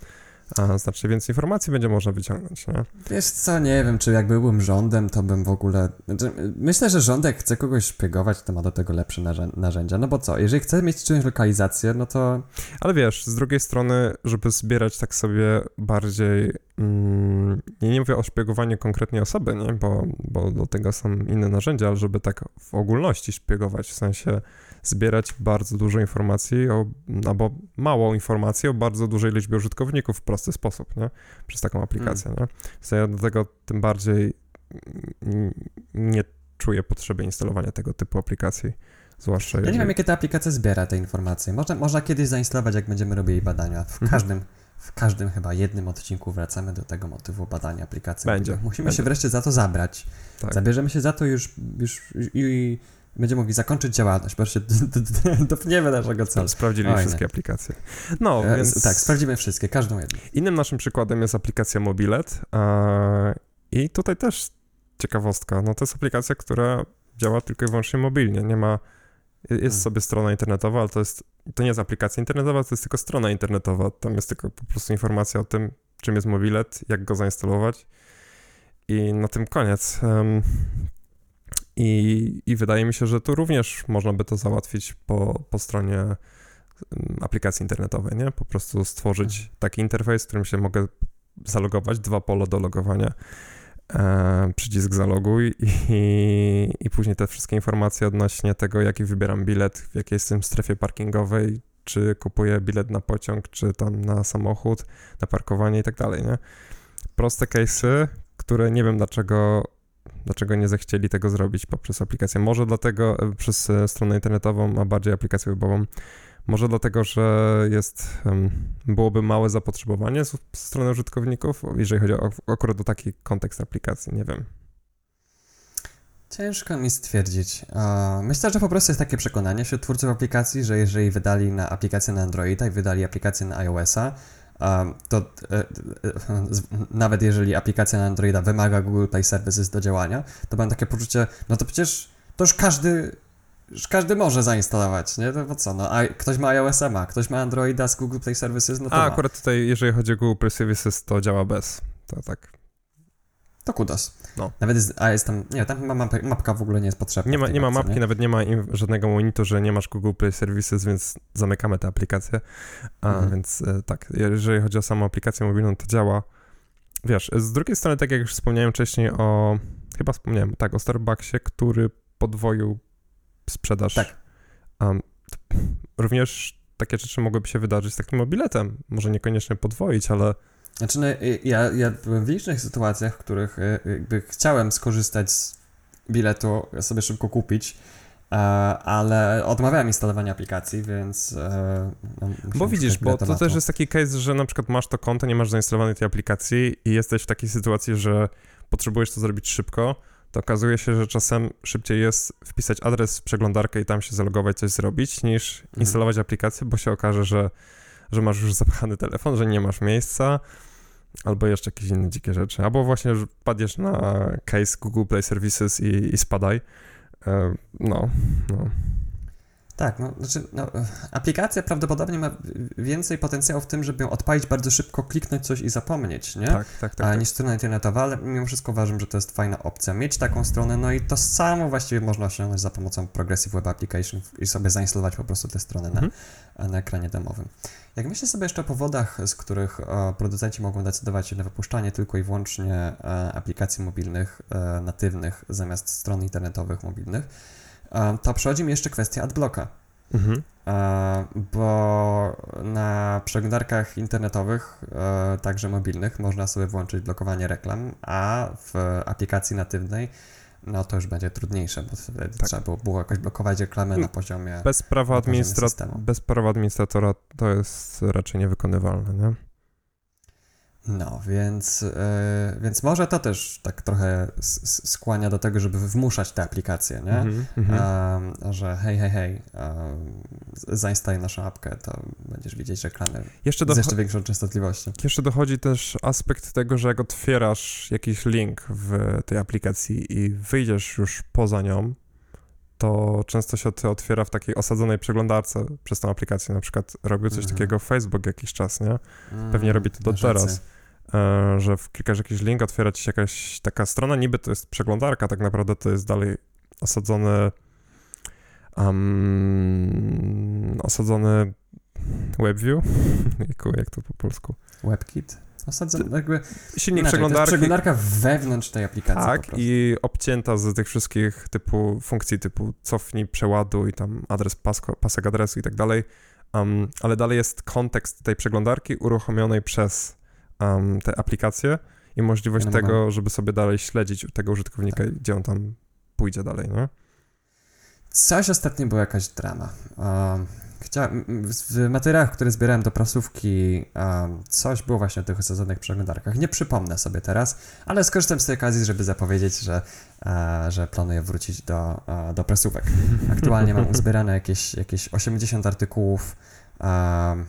A znacznie więcej informacji będzie można wyciągnąć, nie? Wiesz co, nie wiem, czy jak byłbym rządem, to bym w ogóle... Znaczy, myślę, że rząd jak chce kogoś szpiegować, to ma do tego lepsze narzę- narzędzia. No bo co, jeżeli chce mieć czyjąś lokalizację, no to... Ale wiesz, z drugiej strony, żeby zbierać tak sobie bardziej. Mm, nie, nie mówię o szpiegowaniu konkretnie osoby, nie? Bo, bo do tego są inne narzędzia, ale żeby tak w ogólności szpiegować, w sensie zbierać bardzo dużo informacji, o, albo mało informacji o bardzo dużej liczbie użytkowników w prosty sposób, nie? Przez taką aplikację, nie? Więc ja do tego tym bardziej mm, nie czuję potrzeby instalowania tego typu aplikacji. Zwłaszcza Ja nie jeżeli- wiem, jakie ta aplikacja zbiera te informacje. Można, można kiedyś zainstalować, jak będziemy robili badania. W Mhm. każdym, w każdym chyba jednym odcinku wracamy do tego motywu badania aplikacji. Będzie, Musimy będzie. się wreszcie za to zabrać. Tak. Zabierzemy się za to już, już i będziemy mogli zakończyć działalność, bo się dopniemy naszego celu. Sprawdzili Oj, wszystkie nie. aplikacje. No, E, więc... Tak, sprawdzimy wszystkie, każdą jedną. Innym naszym przykładem jest aplikacja Mobilet e, i tutaj też ciekawostka, no to jest aplikacja, która działa tylko i wyłącznie mobilnie, nie ma, jest Hmm. sobie strona internetowa, ale to jest, to nie jest aplikacja internetowa, to jest tylko strona internetowa, tam jest tylko po prostu informacja o tym, czym jest Mobilet, jak go zainstalować i na tym koniec. I, I wydaje mi się, że tu również można by to załatwić po, po stronie mm, aplikacji internetowej, nie? Po prostu stworzyć taki interfejs, w którym się mogę zalogować, dwa pole do logowania, e, przycisk zaloguj i, i później te wszystkie informacje odnośnie tego, jaki wybieram bilet, w jakiej jestem strefie parkingowej, czy kupuję bilet na pociąg, czy tam na samochód, na parkowanie i tak dalej, nie? Proste case'y, które nie wiem dlaczego dlaczego nie zechcieli tego zrobić poprzez aplikację. Może dlatego e, przez e, stronę internetową, a bardziej aplikację webową. Może dlatego, że jest, byłoby małe zapotrzebowanie z strony użytkowników, jeżeli chodzi o, akurat o taki kontekst aplikacji, nie wiem. Ciężko mi stwierdzić. Myślę, że po prostu jest takie przekonanie wśród twórców aplikacji, że jeżeli wydali na aplikację na Androida i wydali aplikację na iOS-a, to e, e, nawet jeżeli aplikacja na Androida wymaga Google Play Services do działania, to mam takie poczucie, no to przecież to już każdy już każdy może zainstalować, nie? To co, no, a ktoś ma iOS ma, ktoś ma Androida z Google Play Services, no to A ma. akurat tutaj, jeżeli chodzi o Google Play Services, to działa bez, to tak. To kudos. No. Nawet jest, a jest tam, nie, tam mapka, mapka w ogóle nie jest potrzebna. Nie ma, nie ma mapki, nie? nawet nie ma żadnego monitu, że nie masz Google Play Services, więc zamykamy tę aplikację. A, mhm. Więc e, tak, jeżeli chodzi o samą aplikację mobilną, to działa. Wiesz, z drugiej strony, tak jak już wspomniałem wcześniej o, chyba wspomniałem, tak, o Starbucksie, który podwoił sprzedaż. Tak. Um, również takie rzeczy mogłyby się wydarzyć z takim mobiletem. Może niekoniecznie podwoić, ale znaczy, no, ja, ja byłem w licznych sytuacjach, w których y, jakby chciałem skorzystać z biletu, sobie szybko kupić, ale odmawiałem instalowania aplikacji, więc. E, no, bo widzisz, bo to też jest taki case, że na przykład masz to konto, nie masz zainstalowanej tej aplikacji i jesteś w takiej sytuacji, że potrzebujesz to zrobić szybko, to okazuje się, że czasem szybciej jest wpisać adres w przeglądarkę i tam się zalogować, coś zrobić, niż mhm. instalować aplikację, bo się okaże, że, że masz już zapchany telefon, że nie masz miejsca, albo jeszcze jakieś inne dzikie rzeczy, albo właśnie wpadniesz na case Google Play Services i, i spadaj. E, no, no. Tak, no, znaczy, no, aplikacja prawdopodobnie ma więcej potencjału w tym, żeby ją odpalić bardzo szybko, kliknąć coś i zapomnieć, nie? Tak, tak, tak. A, tak. niż strona internetowa, ale mimo wszystko uważam, że to jest fajna opcja. Mieć taką stronę, no i to samo właściwie można osiągnąć za pomocą Progressive Web Application i sobie zainstalować po prostu tę stronę mhm. na, na ekranie domowym. Jak myślę sobie jeszcze o powodach, z których e, producenci mogą decydować się na wypuszczanie tylko i wyłącznie e, aplikacji mobilnych e, natywnych zamiast stron internetowych mobilnych, to przychodzi mi jeszcze kwestia adblocka. Mhm. Bo na przeglądarkach internetowych, także mobilnych, można sobie włączyć blokowanie reklam, a w aplikacji natywnej no to już będzie trudniejsze, bo wtedy tak. trzeba było, było jakoś blokować reklamę na poziomie. Bez prawa, administra- bez prawa administratora to jest raczej niewykonywalne, nie? No, więc, yy, więc może to też tak trochę skłania do tego, żeby wmuszać te aplikacje, nie? Mm -hmm. że hej, hej, hej, yy, zainstaluj naszą apkę, to będziesz widzieć reklamy jeszcze z jeszcze większą częstotliwością. Jeszcze dochodzi też aspekt tego, że jak otwierasz jakiś link w tej aplikacji i wyjdziesz już poza nią, to często się to otwiera w takiej osadzonej przeglądarce przez tą aplikację. Na przykład robił coś mm -hmm. takiego Facebook jakiś czas, nie? Pewnie robi to do teraz. E, że klikasz jakiś link, otwiera ci się jakaś taka strona, niby to jest przeglądarka, tak naprawdę to jest dalej osadzony um, osadzony WebView, jak to po polsku? WebKit? Osadzony, jakby... Silnik inaczej, przeglądarki. przeglądarka wewnątrz tej aplikacji Tak, i obcięta z tych wszystkich typu funkcji typu cofnij, przeładuj, tam adres, pasko, pasek adresu i tak dalej, um, ale dalej jest kontekst tej przeglądarki uruchomionej przez um, te aplikacje i możliwość tego, żeby sobie dalej śledzić tego użytkownika, tak. gdzie on tam pójdzie dalej, nie? Coś ostatnio była jakaś drama. Um, chciałem, w materiałach, które zbierałem do prasówki, um, coś było właśnie o tych osadzonych przeglądarkach. Nie przypomnę sobie teraz, ale skorzystam z tej okazji, żeby zapowiedzieć, że, e, że planuję wrócić do, e, do prasówek. Aktualnie mam uzbierane jakieś, jakieś 80 artykułów. Um,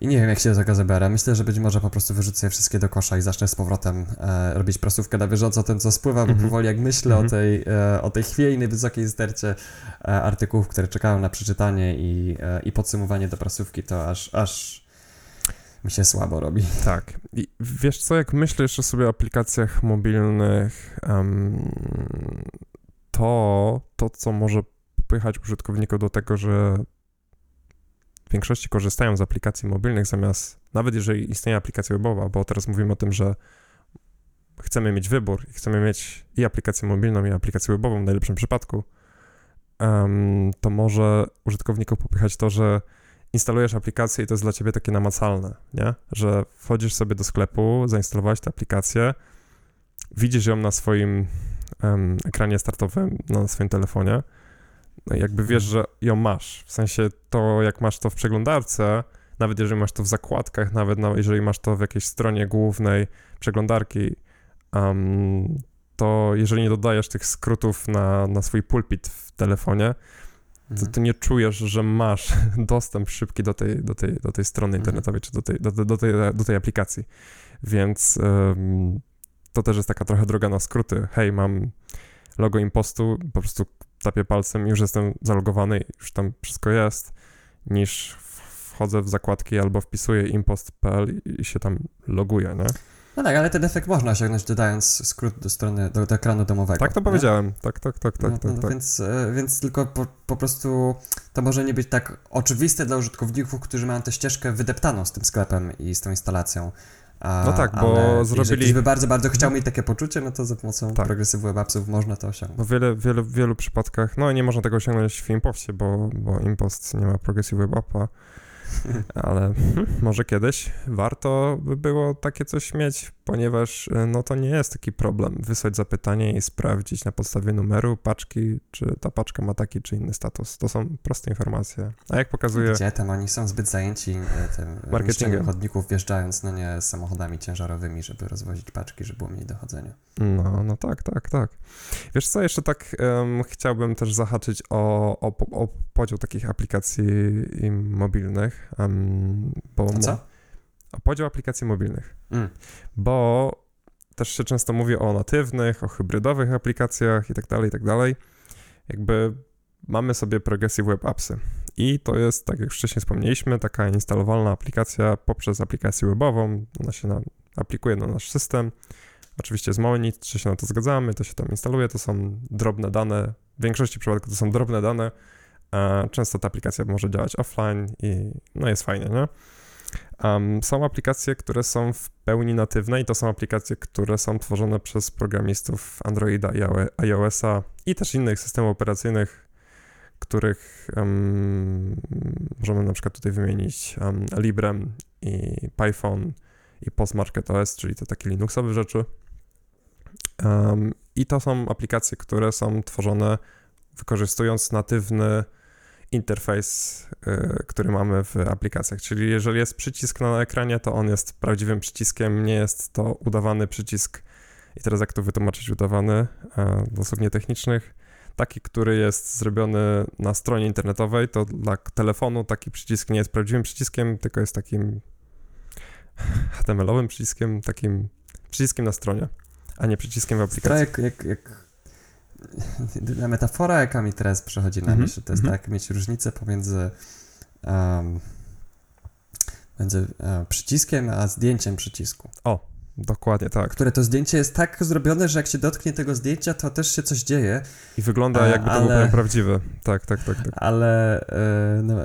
i nie wiem, jak się do tego zabiorę. Myślę, że być może po prostu wyrzucę je wszystkie do kosza i zacznę z powrotem e, robić prasówkę na bieżąco tym, co spływa, bo -hmm. powoli jak myślę o, tej, e, o tej chwiejnej, wysokiej stercie e, artykułów, które czekają na przeczytanie i, e, i podsumowanie do prasówki, to aż, aż mi się słabo robi. Tak. I wiesz co, jak myślę jeszcze sobie o aplikacjach mobilnych, um, to, to co może popychać użytkowników do tego, że w większości korzystają z aplikacji mobilnych zamiast nawet jeżeli istnieje aplikacja webowa, bo teraz mówimy o tym, że chcemy mieć wybór i chcemy mieć i aplikację mobilną, i aplikację webową w najlepszym przypadku, um, to może użytkowników popychać to, że instalujesz aplikację i to jest dla ciebie takie namacalne, nie? Że wchodzisz sobie do sklepu, zainstalowałeś tę aplikację, widzisz ją na swoim um, ekranie startowym, na swoim telefonie, jakby wiesz, że ją masz. W sensie to, jak masz to w przeglądarce, nawet jeżeli masz to w zakładkach, nawet jeżeli masz to w jakiejś stronie głównej przeglądarki, um, to jeżeli nie dodajesz tych skrótów na, na swój pulpit w telefonie, to mhm. nie czujesz, że masz dostęp szybki do tej, do tej, do tej strony mhm. internetowej, czy do tej, do, do, tej, do tej aplikacji. Więc um, to też jest taka trochę droga na skróty. Hej, mam logo impostu, po prostu tapię palcem i już jestem zalogowany, już tam wszystko jest, niż wchodzę w zakładki albo wpisuję impost.pl i się tam loguję, nie? No tak, ale ten efekt można osiągnąć dodając skrót do strony, do, do ekranu domowego. Tak to nie? powiedziałem, tak, tak, tak, tak, no, tak, no, tak. Więc, e, więc tylko po, po prostu to może nie być tak oczywiste dla użytkowników, którzy mają tę ścieżkę wydeptaną z tym sklepem i z tą instalacją. A, no tak, bo zrobili... Jeżeli by bardzo, bardzo chciał mieć takie poczucie, no to za pomocą tak. progresyw web appsów można to osiągnąć. Bo wiele, wiele, wielu przypadkach, no nie można tego osiągnąć w Impostie, bo, bo Impost nie ma progressive web appa, ale może kiedyś warto by było takie coś mieć, ponieważ e, no to nie jest taki problem wysłać zapytanie i sprawdzić na podstawie numeru paczki, czy ta paczka ma taki czy inny status. To są proste informacje. A jak pokazuje... Gdzie tam oni są zbyt zajęci e, tym marketingiem chodników wjeżdżając, no nie, samochodami ciężarowymi, żeby rozwozić paczki, żeby było mniej dochodzenia. No, no tak, tak, tak. Wiesz co, jeszcze tak um, chciałbym też zahaczyć o, o, o podział takich aplikacji mobilnych, um, bo... A co? O podział aplikacji mobilnych. Mm. Bo też się często mówi o natywnych, o hybrydowych aplikacjach i tak dalej, i tak dalej. Jakby mamy sobie Progressive Web Appsy i to jest, tak jak wcześniej wspomnieliśmy, taka instalowalna aplikacja poprzez aplikację webową. Ona się na, aplikuje na nasz system. Oczywiście z Monit, czy się na to zgadzamy, to się tam instaluje, to są drobne dane, w większości przypadków to są drobne dane, a często ta aplikacja może działać offline i no jest fajnie, nie? Um, są aplikacje, które są w pełni natywne i to są aplikacje, które są tworzone przez programistów Androida i iOS-a i też innych systemów operacyjnych, których um, możemy na przykład tutaj wymienić um, Librem i Python i Postmarket OS, czyli te takie Linuxowe rzeczy. I to są aplikacje, które są tworzone wykorzystując natywny interfejs, y, który mamy w aplikacjach. Czyli jeżeli jest przycisk na ekranie, to on jest prawdziwym przyciskiem, nie jest to udawany przycisk. I teraz jak to wytłumaczyć udawany do słów nietechnicznych? Taki, który jest zrobiony na stronie internetowej, to dla telefonu taki przycisk nie jest prawdziwym przyciskiem, tylko jest takim HTML-owym przyciskiem, takim przyciskiem na stronie, a nie przyciskiem w aplikacji. Tak, jak, jak metafora, jaka mi teraz przychodzi na mhm, myśl, to jest -hmm. tak mieć różnicę pomiędzy um, między um, przyciskiem a zdjęciem przycisku. O, dokładnie tak. Które to zdjęcie jest tak zrobione, że jak się dotknie tego zdjęcia, to też się coś dzieje. I wygląda jakby ale, to było prawdziwe. Tak, tak, tak. tak. Ale e, no,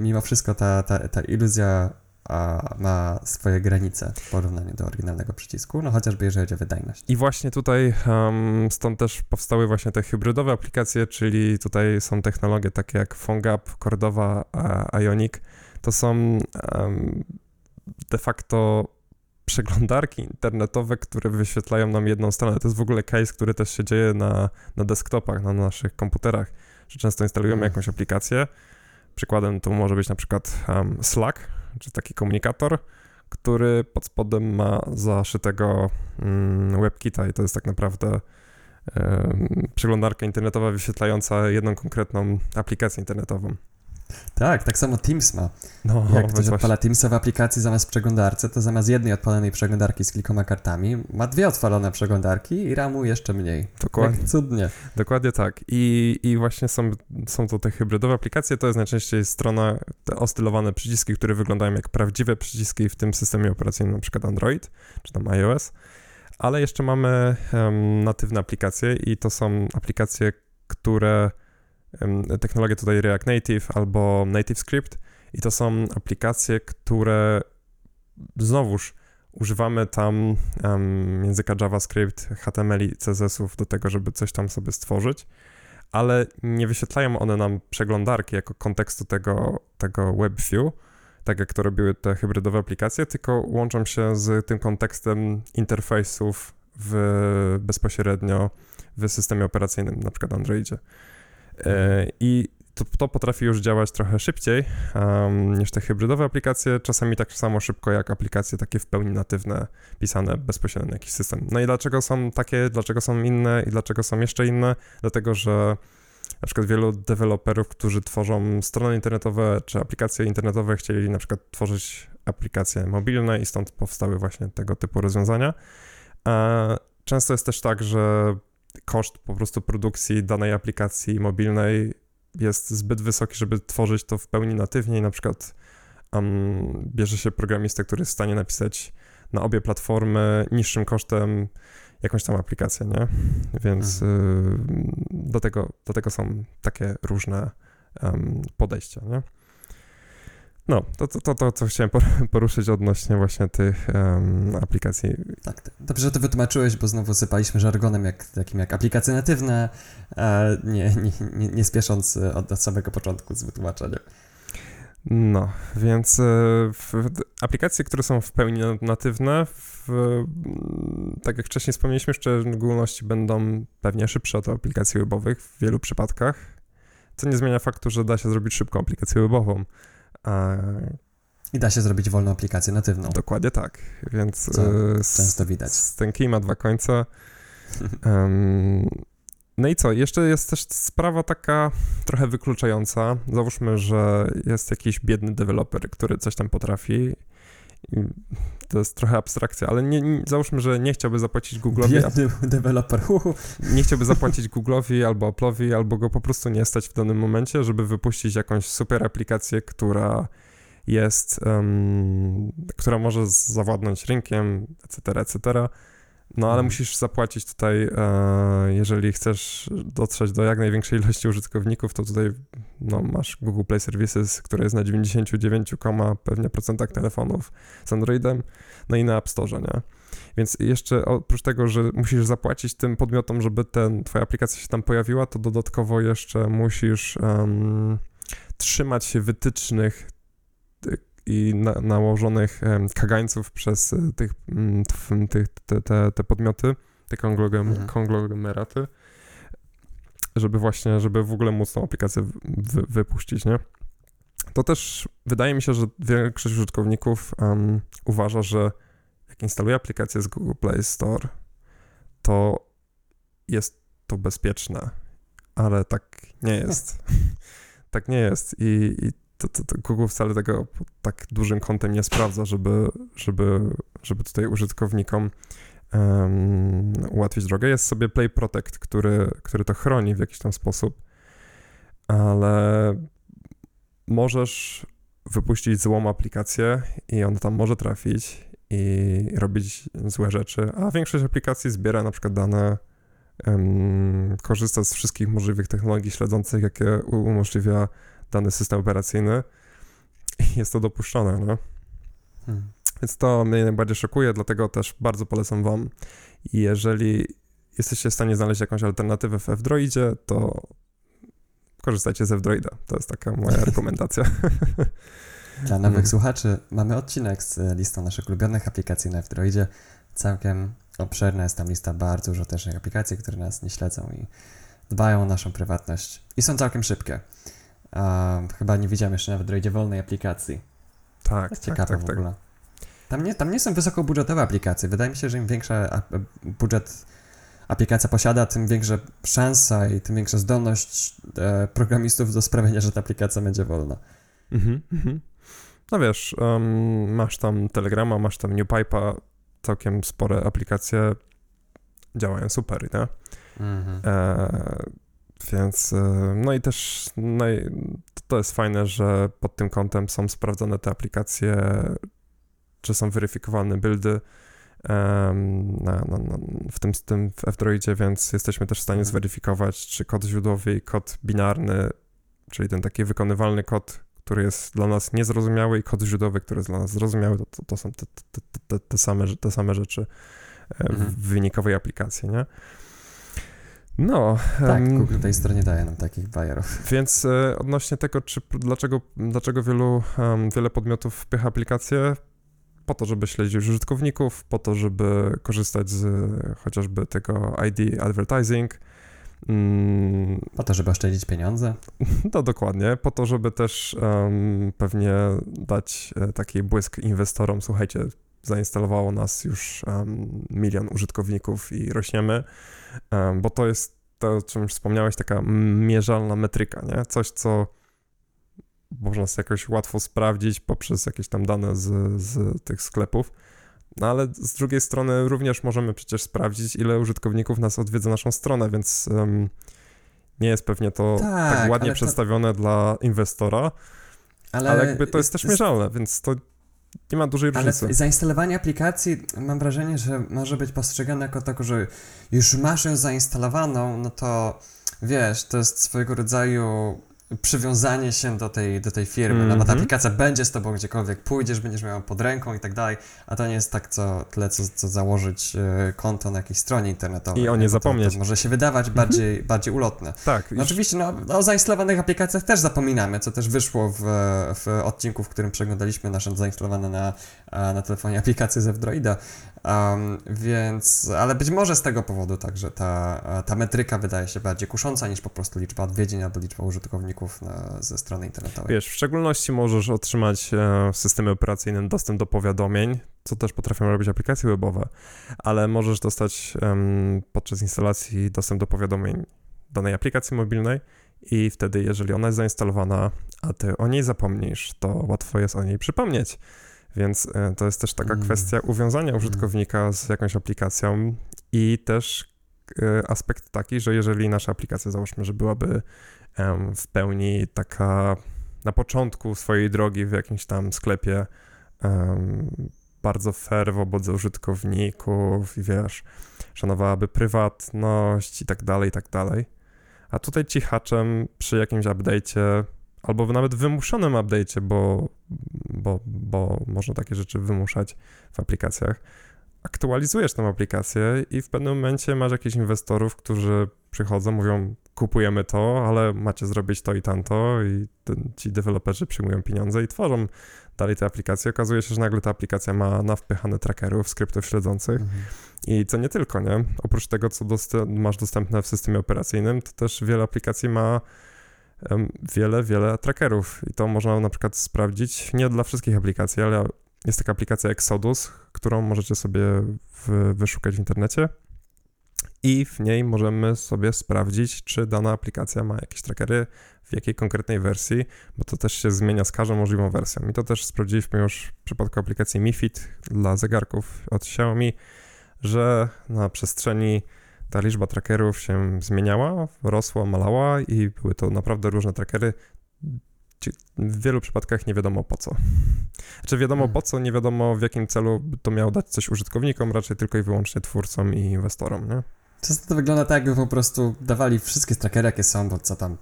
mimo wszystko ta, ta, ta iluzja a ma swoje granice w porównaniu do oryginalnego przycisku, no chociażby jeżeli chodzi o wydajność. I właśnie tutaj um, stąd też powstały właśnie te hybrydowe aplikacje, czyli tutaj są technologie takie jak PhoneGap, Cordova, Ionic. To są um, de facto przeglądarki internetowe, które wyświetlają nam jedną stronę. To jest w ogóle case, który też się dzieje na, na desktopach, na naszych komputerach, że często instalujemy mm. jakąś aplikację. Przykładem to może być na przykład um, Slack, czy taki komunikator, który pod spodem ma zaszytego mm, WebKita i to jest tak naprawdę przeglądarka internetowa wyświetlająca jedną konkretną aplikację internetową. Tak, tak samo Teams ma. No, Jak ktoś odpala Teamsa w aplikacji zamiast przeglądarce, to zamiast jednej odpalonej przeglądarki z kilkoma kartami, ma dwie odpalone przeglądarki i ramu jeszcze mniej. Dokładnie. Cudnie. Dokładnie tak. I, i właśnie są, są to te hybrydowe aplikacje, to jest najczęściej strona, te ostylowane przyciski, które wyglądają jak prawdziwe przyciski w tym systemie operacyjnym, na przykład Android, czy tam iOS. Ale jeszcze mamy um, natywne aplikacje i to są aplikacje, które technologię tutaj React Native albo Native Script i to są aplikacje, które znowuż używamy tam um, języka JavaScript, HTML i CSS-ów do tego, żeby coś tam sobie stworzyć, ale nie wyświetlają one nam przeglądarki jako kontekstu tego, tego WebView, tak jak to robiły te hybrydowe aplikacje, tylko łączą się z tym kontekstem interfejsów w, bezpośrednio w systemie operacyjnym, na przykład Androidzie. E, I to, to, potrafi już działać trochę szybciej um, niż te hybrydowe aplikacje, czasami tak samo szybko jak aplikacje takie w pełni natywne, pisane bezpośrednio na jakiś system. No i dlaczego są takie, dlaczego są inne i dlaczego są jeszcze inne? Dlatego, że na przykład wielu deweloperów, którzy tworzą strony internetowe czy aplikacje internetowe, chcieli na przykład tworzyć aplikacje mobilne i stąd powstały właśnie tego typu rozwiązania. Często jest też tak, że koszt po prostu produkcji danej aplikacji mobilnej jest zbyt wysoki, żeby tworzyć to w pełni natywnie i na przykład um, bierze się programistę, który jest w stanie napisać na obie platformy niższym kosztem jakąś tam aplikację, nie? Więc mhm. y, do, tego, do tego są takie różne um, podejścia, nie? No, to, to, to, to, co chciałem poruszyć odnośnie właśnie tych um, aplikacji. Tak, dobrze, że to wytłumaczyłeś, bo znowu sypaliśmy żargonem jak, takim jak aplikacje natywne, e, nie, nie, nie, nie spiesząc od, od samego początku z wytłumaczeniem. No, więc e, aplikacje, które są w pełni natywne, w, tak jak wcześniej wspomnieliśmy, w szczególności będą pewnie szybsze od aplikacji webowych w wielu przypadkach, co nie zmienia faktu, że da się zrobić szybką aplikację webową. I da się zrobić wolną aplikację natywną. Dokładnie tak, więc Co e, często widać. Ten kij ma dwa końce. um, no i co? Jeszcze jest też sprawa taka trochę wykluczająca. Załóżmy, że jest jakiś biedny deweloper, który coś tam potrafi. To jest trochę abstrakcja, ale nie, nie, załóżmy, że nie chciałby zapłacić Google'owi. Biedny deweloper. Nie chciałby zapłacić Google'owi albo Apple'owi, albo go po prostu nie stać w danym momencie, żeby wypuścić jakąś super aplikację, która jest, um, która może zawładnąć rynkiem, etc., etc., no ale musisz zapłacić tutaj, e, jeżeli chcesz dotrzeć do jak największej ilości użytkowników, to tutaj no, masz Google Play Services, które jest na 99, pewnie procentach telefonów z Androidem, no i na App Store, nie? Więc jeszcze oprócz tego, że musisz zapłacić tym podmiotom, żeby ten, twoja aplikacja się tam pojawiła, to dodatkowo jeszcze musisz um, trzymać się wytycznych i na, nałożonych kagańców przez e, tych, tych te, te, te podmioty, te konglogem, mhm. konglomeraty, żeby właśnie, żeby w ogóle móc tą aplikację wy, wypuścić, nie? To też wydaje mi się, że większość użytkowników um, uważa, że jak instaluje aplikację z Google Play Store, to jest to bezpieczne, ale tak nie jest. tak nie jest i, i to, to, to, Google wcale tego tak dużym kątem nie sprawdza, żeby, żeby, żeby tutaj użytkownikom um, ułatwić drogę. Jest sobie Play Protect, który, który to chroni w jakiś tam sposób, ale możesz wypuścić złą aplikację i ona tam może trafić i robić złe rzeczy, a większość aplikacji zbiera na przykład dane, um, korzysta z wszystkich możliwych technologii śledzących, jakie umożliwia dany system operacyjny i jest to dopuszczone, no. Hmm. Więc to mnie najbardziej szokuje, dlatego też bardzo polecam wam, jeżeli jesteście w stanie znaleźć jakąś alternatywę w F-Droidzie, to korzystajcie z F-Droida. To jest taka moja rekomendacja. Dla nowych hmm. słuchaczy mamy odcinek z listą naszych ulubionych aplikacji na F-Droidzie. Całkiem obszerna jest tam lista bardzo użytecznych aplikacji, które nas nie śledzą i dbają o naszą prywatność i są całkiem szybkie. Um, chyba nie widziałem jeszcze nawet w droidzie wolnej aplikacji. Tak, tak, ciekawe tak, w tak. ogóle. Tam nie, tam nie są wysokobudżetowe aplikacje. Wydaje mi się, że im większy budżet aplikacja posiada, tym większa szansa i tym większa zdolność e, programistów do sprawienia, że ta aplikacja będzie wolna. Mhm, mhm. No wiesz, um, masz tam Telegrama, masz tam NewPipe'a, całkiem spore aplikacje działają super, nie? Mhm. E, więc e, no i też no to jest fajne, że pod tym kątem są sprawdzone te aplikacje, czy są weryfikowane buildy na, na, na, w tym, tym w F-Droidzie, więc jesteśmy też w stanie mhm. zweryfikować, czy kod źródłowy i kod binarny, czyli ten taki wykonywalny kod, który jest dla nas niezrozumiały i kod źródłowy, który jest dla nas zrozumiały, to, to, to są te, te, te, te, same, te same rzeczy mhm. w wynikowej aplikacji, nie? No. Tak, Google tej stronie daje nam takich bajerów. Więc e, odnośnie tego, czy, dlaczego, dlaczego wielu, um, wiele podmiotów wpycha aplikacje, po to, żeby śledzić użytkowników, po to, żeby korzystać z chociażby tego ID advertising. Mm, po to, żeby oszczędzić pieniądze. No dokładnie, po to, żeby też um, pewnie dać e, taki błysk inwestorom. Słuchajcie, zainstalowało nas już um, milion użytkowników i rośniemy, um, bo to jest to, o czym wspomniałeś, taka mierzalna metryka, nie? Coś, co można sobie jakoś łatwo sprawdzić poprzez jakieś tam dane z, z tych sklepów. No ale z drugiej strony również możemy przecież sprawdzić, ile użytkowników nas odwiedza naszą stronę, więc um, nie jest pewnie to tak, tak ładnie przedstawione to... dla inwestora, ale, ale jakby to jest, jest też mierzalne, więc to nie ma dużej różnicy. Ale zainstalowanie aplikacji, mam wrażenie, że może być postrzegane jako tako, że już masz ją zainstalowaną, no to wiesz, to jest swojego rodzaju przywiązanie się do tej, do tej firmy. Mm -hmm. ta aplikacja będzie z tobą gdziekolwiek pójdziesz, będziesz miał pod ręką i tak dalej, a to nie jest tak co, tyle, co, co założyć e, konto na jakiejś stronie internetowej. I o nie zapomnieć. To, to może się wydawać mhm. bardziej, mm -hmm. bardziej ulotne. Tak. No, oczywiście no, o zainstalowanych aplikacjach też zapominamy, co też wyszło w, w odcinku, w którym przeglądaliśmy nasze zainstalowane na, na telefonie aplikacje z Androida. Um, więc, ale być może z tego powodu także ta, ta metryka wydaje się bardziej kusząca niż po prostu liczba odwiedzin albo liczba użytkowników na, ze strony internetowej. Wiesz, w szczególności możesz otrzymać e, w systemie operacyjnym dostęp do powiadomień, co też potrafią robić aplikacje webowe, ale możesz dostać podczas instalacji dostęp do powiadomień danej aplikacji mobilnej i wtedy, jeżeli ona jest zainstalowana, a ty o niej zapomnisz, to łatwo jest o niej przypomnieć. Więc e, to jest też taka mm. kwestia uwiązania mm. użytkownika z jakąś aplikacją i też e, aspekt taki, że jeżeli nasza aplikacja, załóżmy, że byłaby w pełni taka na początku swojej drogi w jakimś tam sklepie bardzo fair wobec użytkowników i wiesz, szanowałaby prywatność i tak dalej, i tak dalej. A tutaj cichaczem przy jakimś update'cie albo nawet wymuszonym update'cie, bo, bo, bo można takie rzeczy wymuszać w aplikacjach. Aktualizujesz tę aplikację i w pewnym momencie masz jakichś inwestorów, którzy przychodzą, mówią, kupujemy to, ale macie zrobić to i tamto i ten, ci deweloperzy przyjmują pieniądze i tworzą dalej te aplikacje. Okazuje się, że nagle ta aplikacja ma nawpychane trackerów, skryptów śledzących mhm. i co nie tylko, nie? Oprócz tego, co dost masz dostępne w systemie operacyjnym, to też wiele aplikacji ma wiele, wiele trackerów i to można na przykład sprawdzić nie dla wszystkich aplikacji, ale jest taka aplikacja Exodus, którą możecie sobie w, wyszukać w internecie i w niej możemy sobie sprawdzić, czy dana aplikacja ma jakieś trackery, w jakiej konkretnej wersji, bo to też się zmienia z każdą możliwą wersją. I to też sprawdziliśmy już w przypadku aplikacji MiFit dla zegarków od Xiaomi, że na przestrzeni ta liczba trackerów się zmieniała, rosła, malała i były to naprawdę różne trackery. W wielu przypadkach nie wiadomo po co. Znaczy wiadomo hmm. po co, nie wiadomo w jakim celu to miało dać coś użytkownikom, raczej tylko i wyłącznie twórcom i inwestorom, nie? Często to wygląda tak, jakby po prostu dawali wszystkie trackery, jakie są, bo co tam.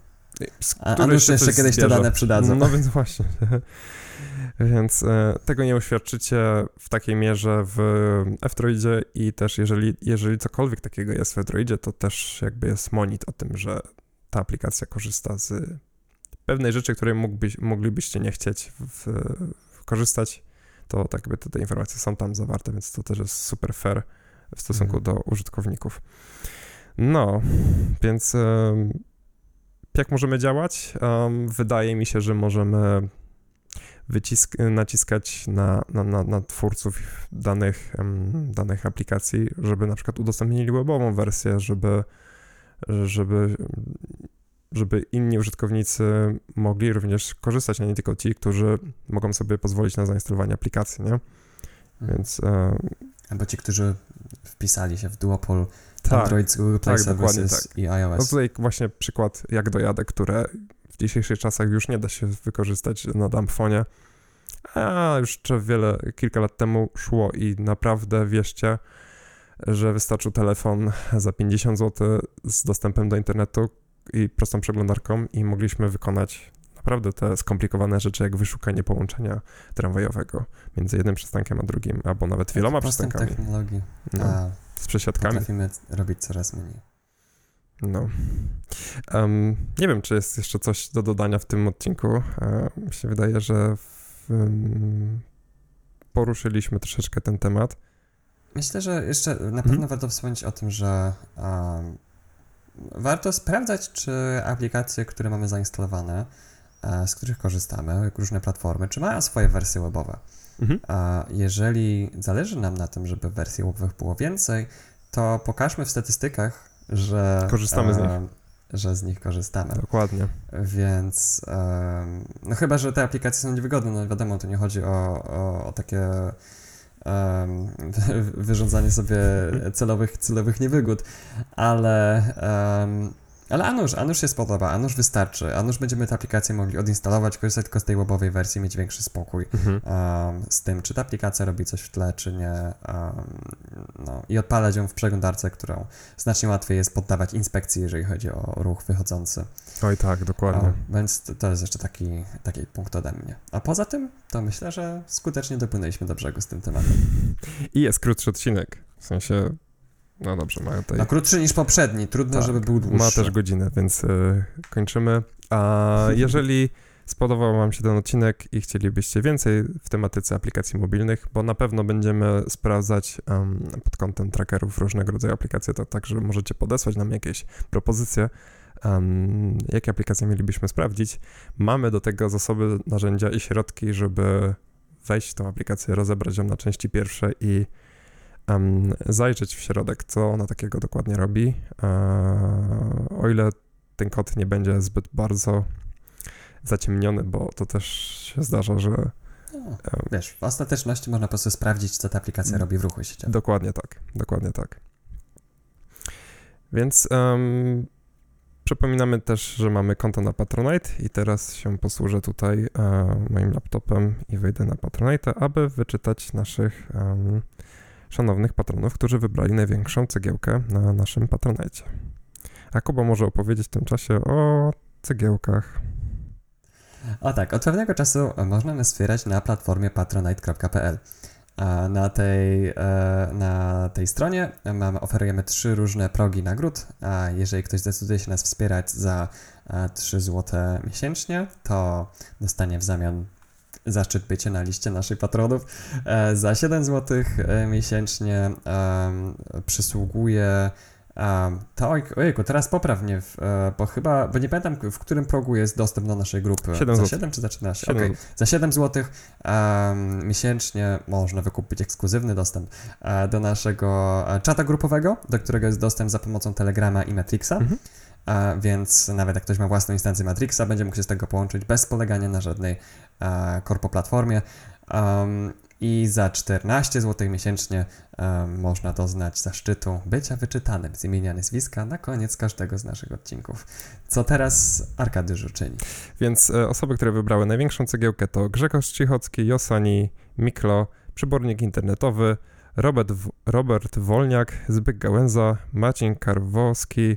A, a jeszcze, jeszcze kiedyś te dane przydadzą. No więc właśnie. Więc e, tego nie uświadczycie w takiej mierze w F-Droidzie i też jeżeli, jeżeli cokolwiek takiego jest w F-Droidzie, to też jakby jest monit o tym, że ta aplikacja korzysta z pewnej rzeczy, której mógłbyś, moglibyście nie chcieć w, w korzystać, to tak jakby te, te, informacje są tam zawarte, więc to też jest super fair w stosunku mhm. do użytkowników. No, więc jak możemy działać? wydaje mi się, że możemy wycisk, naciskać na, na, na, na twórców danych, danych aplikacji, żeby na przykład udostępnili webową wersję, żeby, żeby, żeby inni użytkownicy mogli również korzystać, a nie tylko ci, którzy mogą sobie pozwolić na zainstalowanie aplikacji, nie? Mhm. Więc... E, Albo ci, którzy wpisali się w duopol tak, Android z Google Play tak, Services tak. i iOS. No tutaj właśnie przykład jak dojadę, które w dzisiejszych czasach już nie da się wykorzystać na dumbfonie, a już wiele, kilka lat temu szło i naprawdę wierzcie, że wystarczył telefon za 50 zł z dostępem do internetu i prostą przeglądarką i mogliśmy wykonać naprawdę te skomplikowane rzeczy, jak wyszukanie połączenia tramwajowego między jednym przystankiem a drugim, albo nawet wieloma przystankami. technologii. No, A, z przesiadkami. potrafimy robić coraz mniej. No. Em, nie wiem, czy jest jeszcze coś do dodania w tym odcinku. E, mi się wydaje, że w, em, poruszyliśmy troszeczkę ten temat. Myślę, że jeszcze na Mhm. pewno warto wspomnieć o tym, że um, warto sprawdzać, czy aplikacje, które mamy zainstalowane, e, z których korzystamy, jak różne platformy, czy mają swoje wersje webowe. Mhm. A jeżeli zależy nam na tym, żeby wersji webowych było więcej, to pokażmy w statystykach, że Korzystamy z nich. e, że z nich korzystamy. Dokładnie. Więc em, no chyba, że te aplikacje są niewygodne, no wiadomo, to nie chodzi o, o, o takie wyrządzanie sobie celowych, celowych niewygód, ale, em, ale Anusz, Anusz się spodoba, Anusz wystarczy, Anusz będziemy te aplikacje mogli odinstalować, korzystać tylko z tej webowej wersji, mieć większy spokój Mhm. em, z tym, czy ta aplikacja robi coś w tle, czy nie. em, no, I odpalać ją w przeglądarce, którą znacznie łatwiej jest poddawać inspekcji, jeżeli chodzi o ruch wychodzący. Oj tak, dokładnie. O, więc to, to jest jeszcze taki, taki punkt ode mnie. A poza tym, to myślę, że skutecznie dopłynęliśmy do brzegu z tym tematem. I jest krótszy odcinek. W sensie, no dobrze, ma tutaj... No krótszy niż poprzedni, trudno, Tak, żeby był dłuższy. Ma też godzinę, więc y, kończymy. A jeżeli spodobał Wam się ten odcinek i chcielibyście więcej w tematyce aplikacji mobilnych, bo na pewno będziemy sprawdzać em, pod kątem trackerów różnego rodzaju aplikacje, to także możecie podesłać nam jakieś propozycje, em, jakie aplikacje mielibyśmy sprawdzić. Mamy do tego zasoby, narzędzia i środki, żeby wejść w tą aplikację, rozebrać ją na części pierwsze i em, zajrzeć w środek, co ona takiego dokładnie robi. E, o ile ten kod nie będzie zbyt bardzo zaciemniony, bo to też się zdarza, że No, wiesz, w ostateczności można po prostu sprawdzić, co ta aplikacja Mm. robi w ruchu sieciowym. Dokładnie tak, dokładnie tak. Więc em, przypominamy też, że mamy konto na Patronite i teraz się posłużę tutaj e, moim laptopem i wejdę na Patronite, aby wyczytać naszych em, szanownych patronów, którzy wybrali największą cegiełkę na naszym Patronite. A Kuba może opowiedzieć w tym czasie o cegiełkach. O tak, od pewnego czasu można nas wspierać na platformie patronite.pl. Na tej, e, na tej stronie mamy, oferujemy trzy różne progi nagród, a jeżeli ktoś zdecyduje się nas wspierać za e, 3 zł miesięcznie, to dostanie w zamian zaszczyt bycia na liście naszych patronów. E, Za 7 zł miesięcznie em, przysługuje Um, to, teraz poprawnie, w, e, bo chyba, bo nie pamiętam, w którym progu jest dostęp do naszej grupy. 7 za złotych. 7 czy za 13? 7 Okej, za 7 zł um, miesięcznie można wykupić ekskluzywny dostęp e, do naszego e, czata grupowego, do którego jest dostęp za pomocą Telegrama i Matrixa. Mhm. Więc nawet jak ktoś ma własną instancję Matrixa, będzie mógł się z tego połączyć bez polegania na żadnej e, korpo platformie. Um, I za 14 zł miesięcznie można doznać zaszczytu bycia wyczytanym z imienia nazwiska na koniec każdego z naszych odcinków. Co teraz Arkadiusz czyni? Więc e, osoby, które wybrały największą cegiełkę to Grzegorz Cichocki, Josani, Miklo, Przybornik Internetowy, Robert, Robert Wolniak, Zbyk Gałęza, Marcin Karwowski,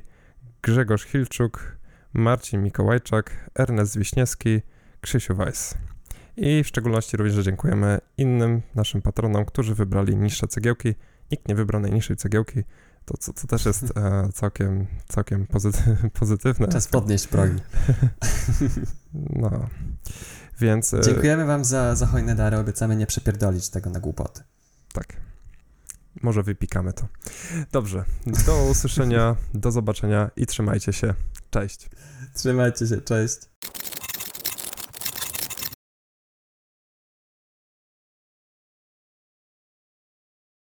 Grzegorz Hilczuk, Marcin Mikołajczak, Ernest Wiśniewski, Krzysiu Weiss. I w szczególności również dziękujemy innym naszym patronom, którzy wybrali niższe cegiełki. Nikt nie wybrał najniższej cegiełki, to, co, co też jest e, całkiem, całkiem pozyty, pozytywne. Czas podnieść progi. No. Więc e, Dziękujemy Wam za, za hojne dary. Obiecamy nie przepierdolić tego na głupoty. tak. Może wypikamy to. Dobrze. Do usłyszenia, do zobaczenia i trzymajcie się. Cześć. Trzymajcie się, cześć.